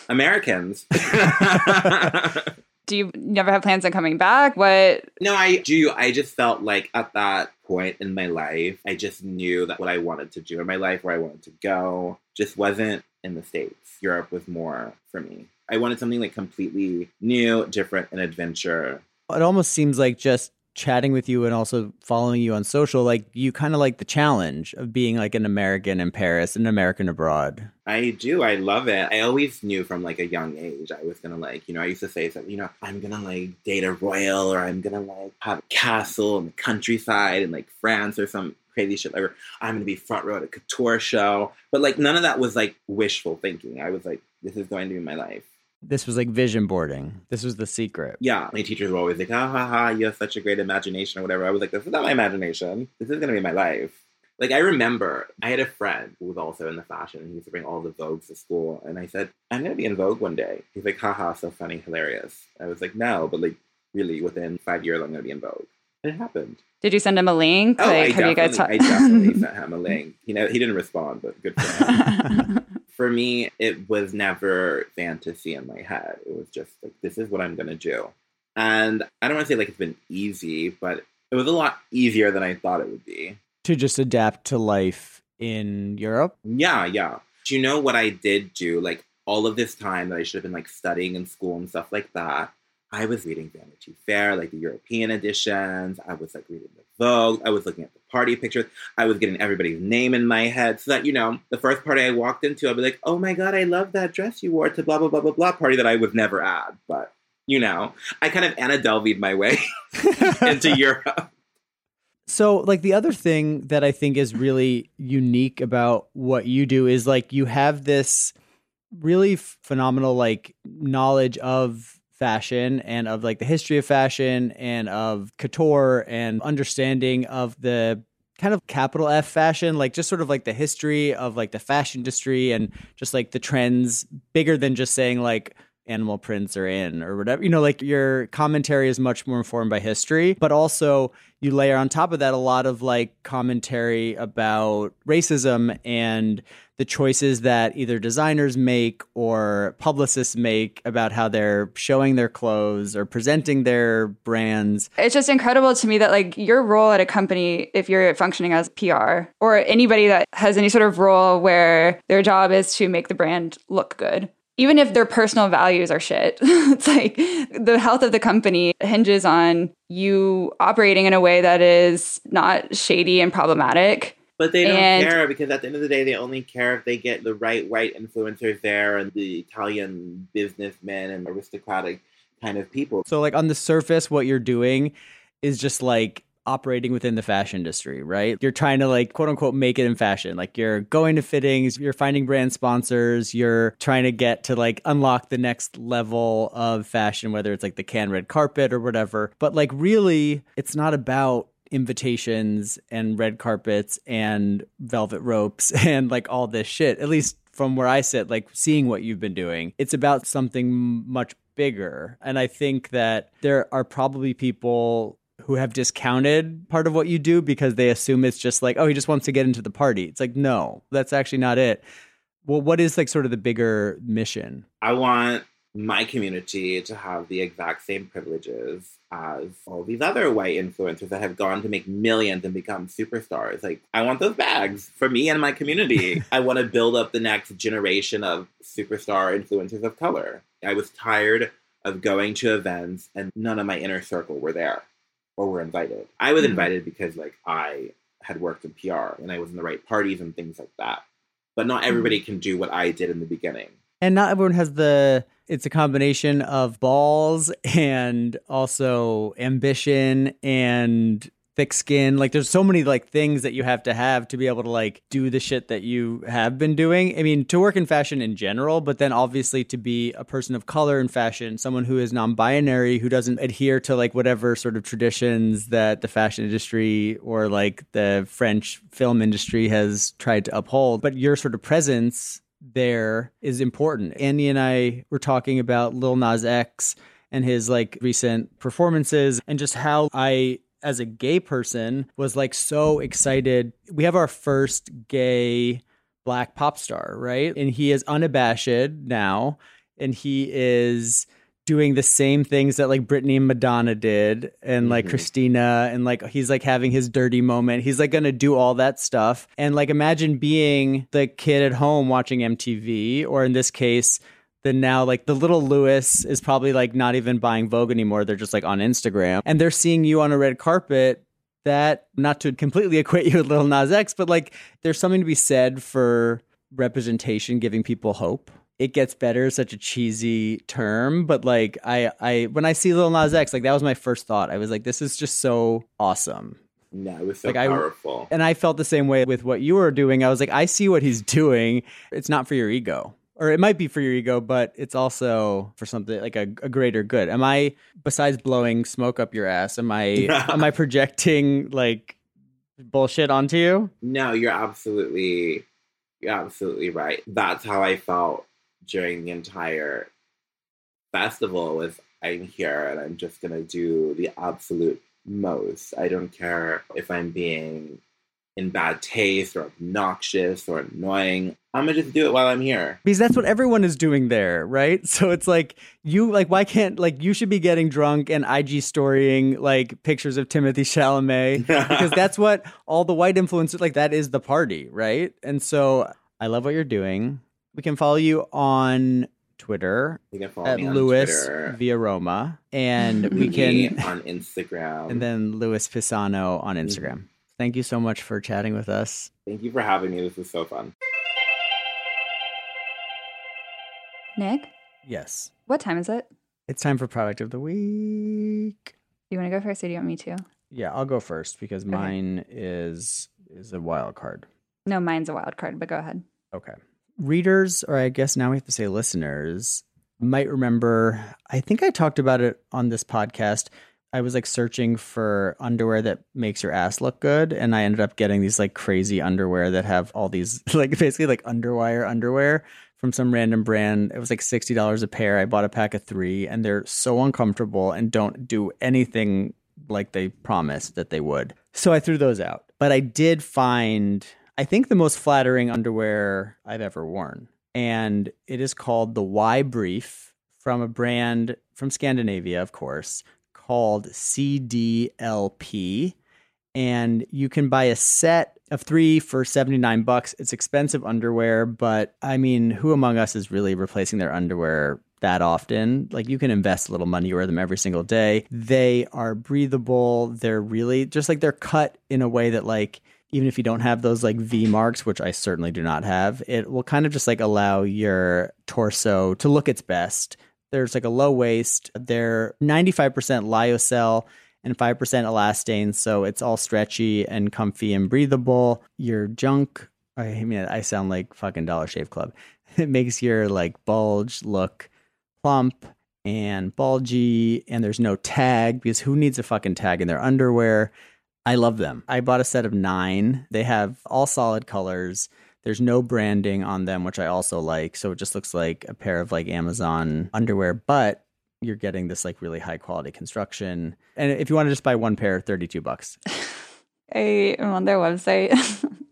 Americans. Do you never have plans on coming back? What? no, I do. I just felt like at that point in my life, I just knew that what I wanted to do in my life, where I wanted to go, just wasn't in the States. Europe was more for me. I wanted something like completely new, different, and adventure. It almost seems like just chatting with you and also following you on social, like you kind of like the challenge of being like an American in Paris, an American abroad. I do. I love it. I always knew from like a young age I was gonna like, you know, I used to say something, you know, I'm gonna like date a royal or I'm gonna like have a castle in the countryside in like France or some crazy shit. Or I'm gonna be front row at a couture show. But like none of that was like wishful thinking. I was like, this is going to be my life. This was like vision boarding. This was the secret. Yeah. My teachers were always like, ha ha ha, you have such a great imagination or whatever. I was like, this is not my imagination. This is gonna be my life. Like I remember I had a friend who was also in the fashion and he used to bring all the Vogues to school and I said, I'm gonna be in Vogue one day. He's like, haha, so funny, hilarious. I was like, no, but like really within five years I'm gonna be in Vogue. And it happened. Did you send him a link? Oh, I like, have you guys definitely, I talked? definitely sent him a link. You know, he didn't respond, but good for him. for me, it was never fantasy in my head. It was just like, this is what I'm going to do. And I don't want to say like it's been easy, but it was a lot easier than I thought it would be. To just adapt to life in Europe. Yeah, yeah. Do you know what I did do? Like all of this time that I should have been like studying in school and stuff like that. I was reading Vanity Fair, like the European editions. I was like reading the Vogue. I was looking at the party pictures. I was getting everybody's name in my head so that, you know, the first party I walked into, I'd be like, oh my God, I love that dress you wore to blah, blah, blah, blah, blah party that I was never at. But, you know, I kind of Anna Delveyed my way into Europe. So, like, the other thing that I think is really unique about what you do is like you have this really phenomenal, like, knowledge of fashion and of like the history of fashion and of couture and understanding of the kind of capital F fashion, like just sort of like the history of like the fashion industry and just like the trends bigger than just saying like animal prints are in or whatever. You know, like your commentary is much more informed by history, but also you layer on top of that a lot of like commentary about racism and the choices that either designers make or publicists make about how they're showing their clothes or presenting their brands. It's just incredible to me that like your role at a company, if you're functioning as PR or anybody that has any sort of role where their job is to make the brand look good, even if their personal values are shit, it's like the health of the company hinges on you operating in a way that is not shady and problematic. But they don't And- care because at the end of the day, they only care if they get the right white influencers there and the Italian businessmen and aristocratic kind of people. So, like on the surface, what you're doing is just like operating within the fashion industry, right? You're trying to like quote unquote make it in fashion. Like you're going to fittings, you're finding brand sponsors, you're trying to get to like unlock the next level of fashion, whether it's like the Cannes red carpet or whatever. But like really, it's not about invitations and red carpets and velvet ropes and like all this shit. At least from where I sit, like seeing what you've been doing, it's about something much bigger. And I think that there are probably people who have discounted part of what you do because they assume it's just like, oh, he just wants to get into the party. It's like, no, that's actually not it. Well, what is like sort of the bigger mission? I want my community to have the exact same privileges as all these other white influencers that have gone to make millions and become superstars. Like, I want those bags for me and my community. I want to build up the next generation of superstar influencers of color. I was tired of going to events and none of my inner circle were there or were invited. I was Hmm. invited because, like, I had worked in PR and I was in the right parties and things like that. But not everybody can do what I did in the beginning. And not everyone has the it's a combination of balls and also ambition and thick skin. Like there's so many like things that you have to have to be able to like do the shit that you have been doing. I mean, to work in fashion in general, but then obviously to be a person of color in fashion, someone who is non-binary, who doesn't adhere to like whatever sort of traditions that the fashion industry or like the French film industry has tried to uphold. But your sort of presence there is important. Annie and I were talking about Lil Nas X and his like recent performances and just how I as a gay person was like so excited. We have our first gay black pop star, right? And he is unabashed now and he is doing the same things that like Britney and Madonna did and like Mhm. Christina and like he's like having his dirty moment. He's like going to do all that stuff. And like imagine being the kid at home watching MTV or in this case the now like the little Louis is probably like not even buying Vogue anymore. They're just like on Instagram and they're seeing you on a red carpet that not to completely equate you with Lil Nas X, but like there's something to be said for representation giving people hope it gets better such a cheesy term, but like I I when I see Lil Nas X, like that was my first thought. I was like, this is just so awesome. Yeah, it was so Like, I- powerful. And I felt the same way with what you were doing. I was like, I see what he's doing. It's not for your ego. Or it might be for your ego, but it's also for something like a, a greater good. Am I besides blowing smoke up your ass, am I am I projecting like bullshit onto you? No, you're absolutely, you're absolutely right. That's how I felt during the entire festival. Was I'm here and I'm just gonna do the absolute most. I don't care if I'm being in bad taste or obnoxious or annoying. I'm gonna just do it while I'm here. because that's what everyone is doing there, right? So it's like you like why can't like you should be getting drunk and IG storying like pictures of Timothée Chalamet because that's what all the white influencers like that is the party, right? And so I love what you're doing. We can follow you on Twitter You can follow at Louis via Roma and we can on Instagram. and then Louis Pisano on mm-hmm. Instagram. Thank you so much for chatting with us. thank you for having me. This was so fun. Nick, Yes. what time is it? It's time for product of the week. Do you want to go first or do you want me to? Yeah, I'll go first because mine is is a wild card. No, mine's a wild card, but go ahead. Okay. Readers, or I guess now we have to say listeners, might remember I think I talked about it on this podcast. I was like searching for underwear that makes your ass look good and I ended up getting these like crazy underwear that have all these like basically like underwire underwear from some random brand. It was like $60 a pair. I bought a pack of 3 and they're so uncomfortable and don't do anything like they promised that they would. So I threw those out. But I did find, I think, the most flattering underwear I've ever worn. And it is called the Y Brief from a brand from Scandinavia, of course, called CDLP. And you can buy a set of three for 79 bucks. It's expensive underwear, but I mean, who among us is really replacing their underwear that often. Like you can invest a little money, you wear them every single day. They are breathable. They're really just like they're cut in a way that like even if you don't have those like V marks, which I certainly do not have, it will kind of just like allow your torso to look its best. There's like a low waist. They're 95% lyocell and 5% elastane. So it's all stretchy and comfy and breathable. Your junk, I mean, I sound like fucking Dollar Shave Club. It makes your like bulge look plump and bulgy, and there's no tag because who needs a fucking tag in their underwear? I love them. I bought a set of nine. They have all solid colors. There's no branding on them, which I also like. So it just looks like a pair of like Amazon underwear, but you're getting this like really high quality construction. And if you want to just buy one pair, 32 bucks. I am on their website.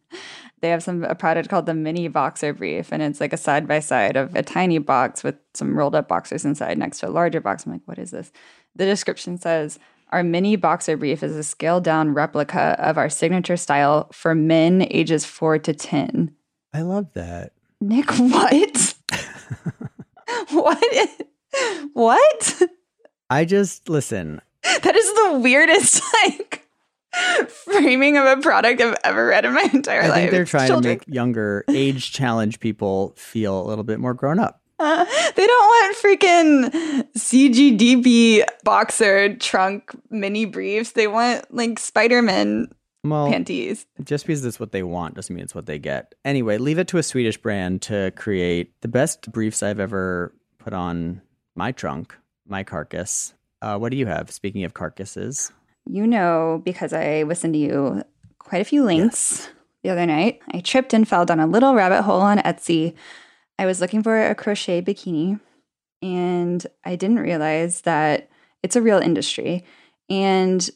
they have some a product called the mini boxer brief and it's like a side by side of a tiny box with some rolled up boxers inside next to a larger box i'm like what is this the description says our mini boxer brief is a scaled down replica of our signature style for men ages 4 to 10 i love that nick what what what i just listen that is the weirdest like framing of a product I've ever read in my entire I life. think they're trying Children. to make younger age challenge people feel a little bit more grown up. Uh, they don't want freaking CDLP boxer trunk mini briefs. They want like Spider-Man Well, panties. just because it's what they want doesn't mean it's what they get. Anyway, leave it to a Swedish brand to create the best briefs I've ever put on my trunk, my carcass. Uh, what do you have? Speaking of carcasses, You know, because I listened to you quite a few links the other night, I tripped and fell down a little rabbit hole on Etsy. I was looking for a crochet bikini and I didn't realize that it's a real industry. And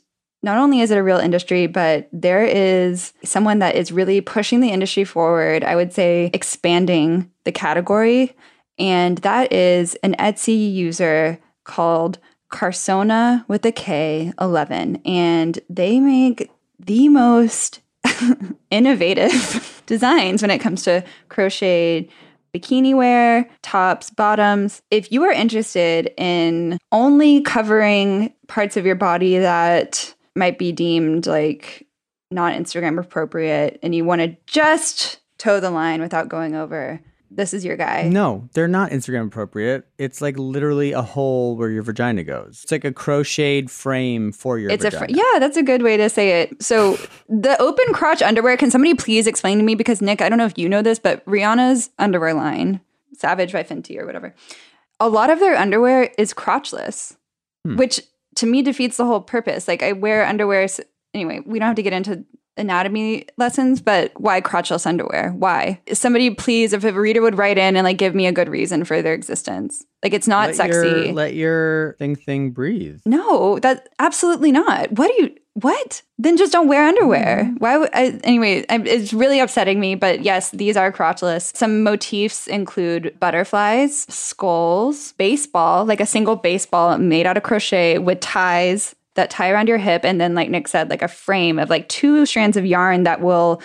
not only is it a real industry, but there is someone that is really pushing the industry forward. I would say expanding the category. And that is an Etsy user called Carsona with a K 11. And they make the most innovative designs when it comes to crocheted bikini wear, tops, bottoms. If you are interested in only covering parts of your body that might be deemed like not Instagram appropriate and you want to just toe the line without going over, this is your guy. no, they're not Instagram appropriate. It's like literally a hole where your vagina goes. It's like a crocheted frame for your It's a vagina. fr- yeah, that's a good way to say it. So the open crotch underwear. Can somebody please explain to me? Because Nick, I don't know if you know this, but Rihanna's underwear line, Savage by Fenty or whatever, a lot of their underwear is crotchless, Hmm. which to me defeats the whole purpose. Like I wear underwear. s- Anyway, we don't have to get into anatomy lessons, but why crotchless underwear? Why? Somebody please, if a reader would write in and like give me a good reason for their existence. Like it's not let sexy. Your, let your thing thing breathe. No, that absolutely not. What do you? What? Then just don't wear underwear. Mm-hmm. Why? Would, I, anyway, I, it's really upsetting me. But yes, these are crotchless. Some motifs include butterflies, skulls, baseball, like a single baseball made out of crochet with ties that tie around your hip, and then, like Nick said, like a frame of like two strands of yarn that will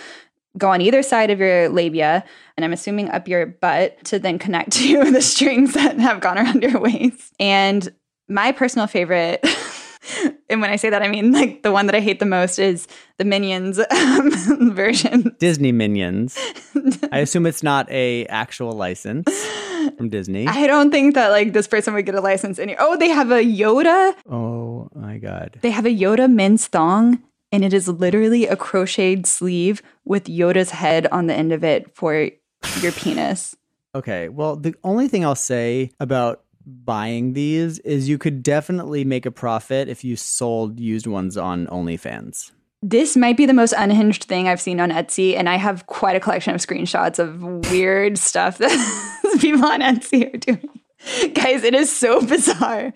go on either side of your labia, and I'm assuming up your butt to then connect to the strings that have gone around your waist. And my personal favorite, and when I say that, I mean like the one that I hate the most is the Minions um, version. Disney Minions. I assume it's not a actual license from Disney. I don't think that like this person would get a license any. Oh, they have a Yoda. oh my god. They have a Yoda men's thong, and it is literally a crocheted sleeve with Yoda's head on the end of it for your penis. Okay. Well, the only thing I'll say about buying these is you could definitely make a profit if you sold used ones on OnlyFans. This might be the most unhinged thing I've seen on Etsy, and I have quite a collection of screenshots of weird stuff that people on Etsy are doing. Guys, it is so bizarre.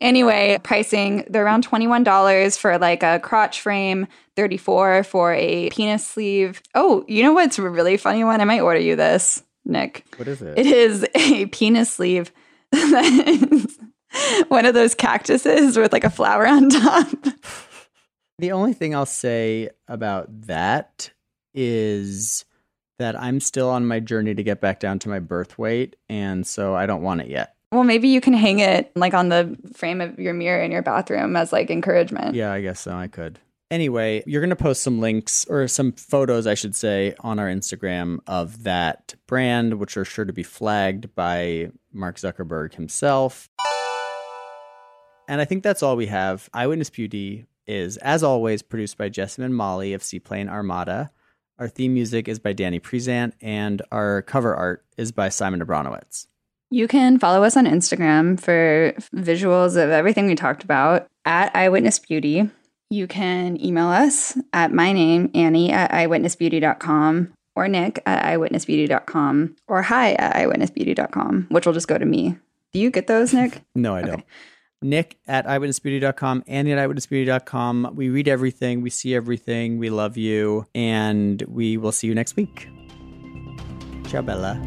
Anyway, pricing, they're around $21 for like a crotch frame, 34 for a penis sleeve. Oh, you know what's a really funny one? I might order you this, Nick. What is it? It is a penis sleeve that is one of those cactuses with like a flower on top. The only thing I'll say about that is that I'm still on my journey to get back down to my birth weight. And so I don't want it yet. Well, maybe you can hang it like on the frame of your mirror in your bathroom as like encouragement. Yeah, I guess so. I could. Anyway, you're going to post some links or some photos, I should say, on our Instagram of that brand, which are sure to be flagged by Mark Zuckerberg himself. And I think that's all we have. Eyewitness Beauty is, as always, produced by Jessamine Molly of Seaplane Armada. Our theme music is by Danny Prezant, and our cover art is by Simon Abronowitz. You can follow us on Instagram for visuals of everything we talked about at Eyewitness Beauty. You can email us at my name, Annie at eyewitnessbeauty.com or Nick at eyewitnessbeauty.com or hi at eyewitnessbeauty.com, which will just go to me. Do you get those, Nick? no, I okay. don't. Nick at eyewitnessbeauty.com, Annie at eyewitnessbeauty.com. We read everything, we see everything, we love you, and we will see you next week. Ciao, Bella.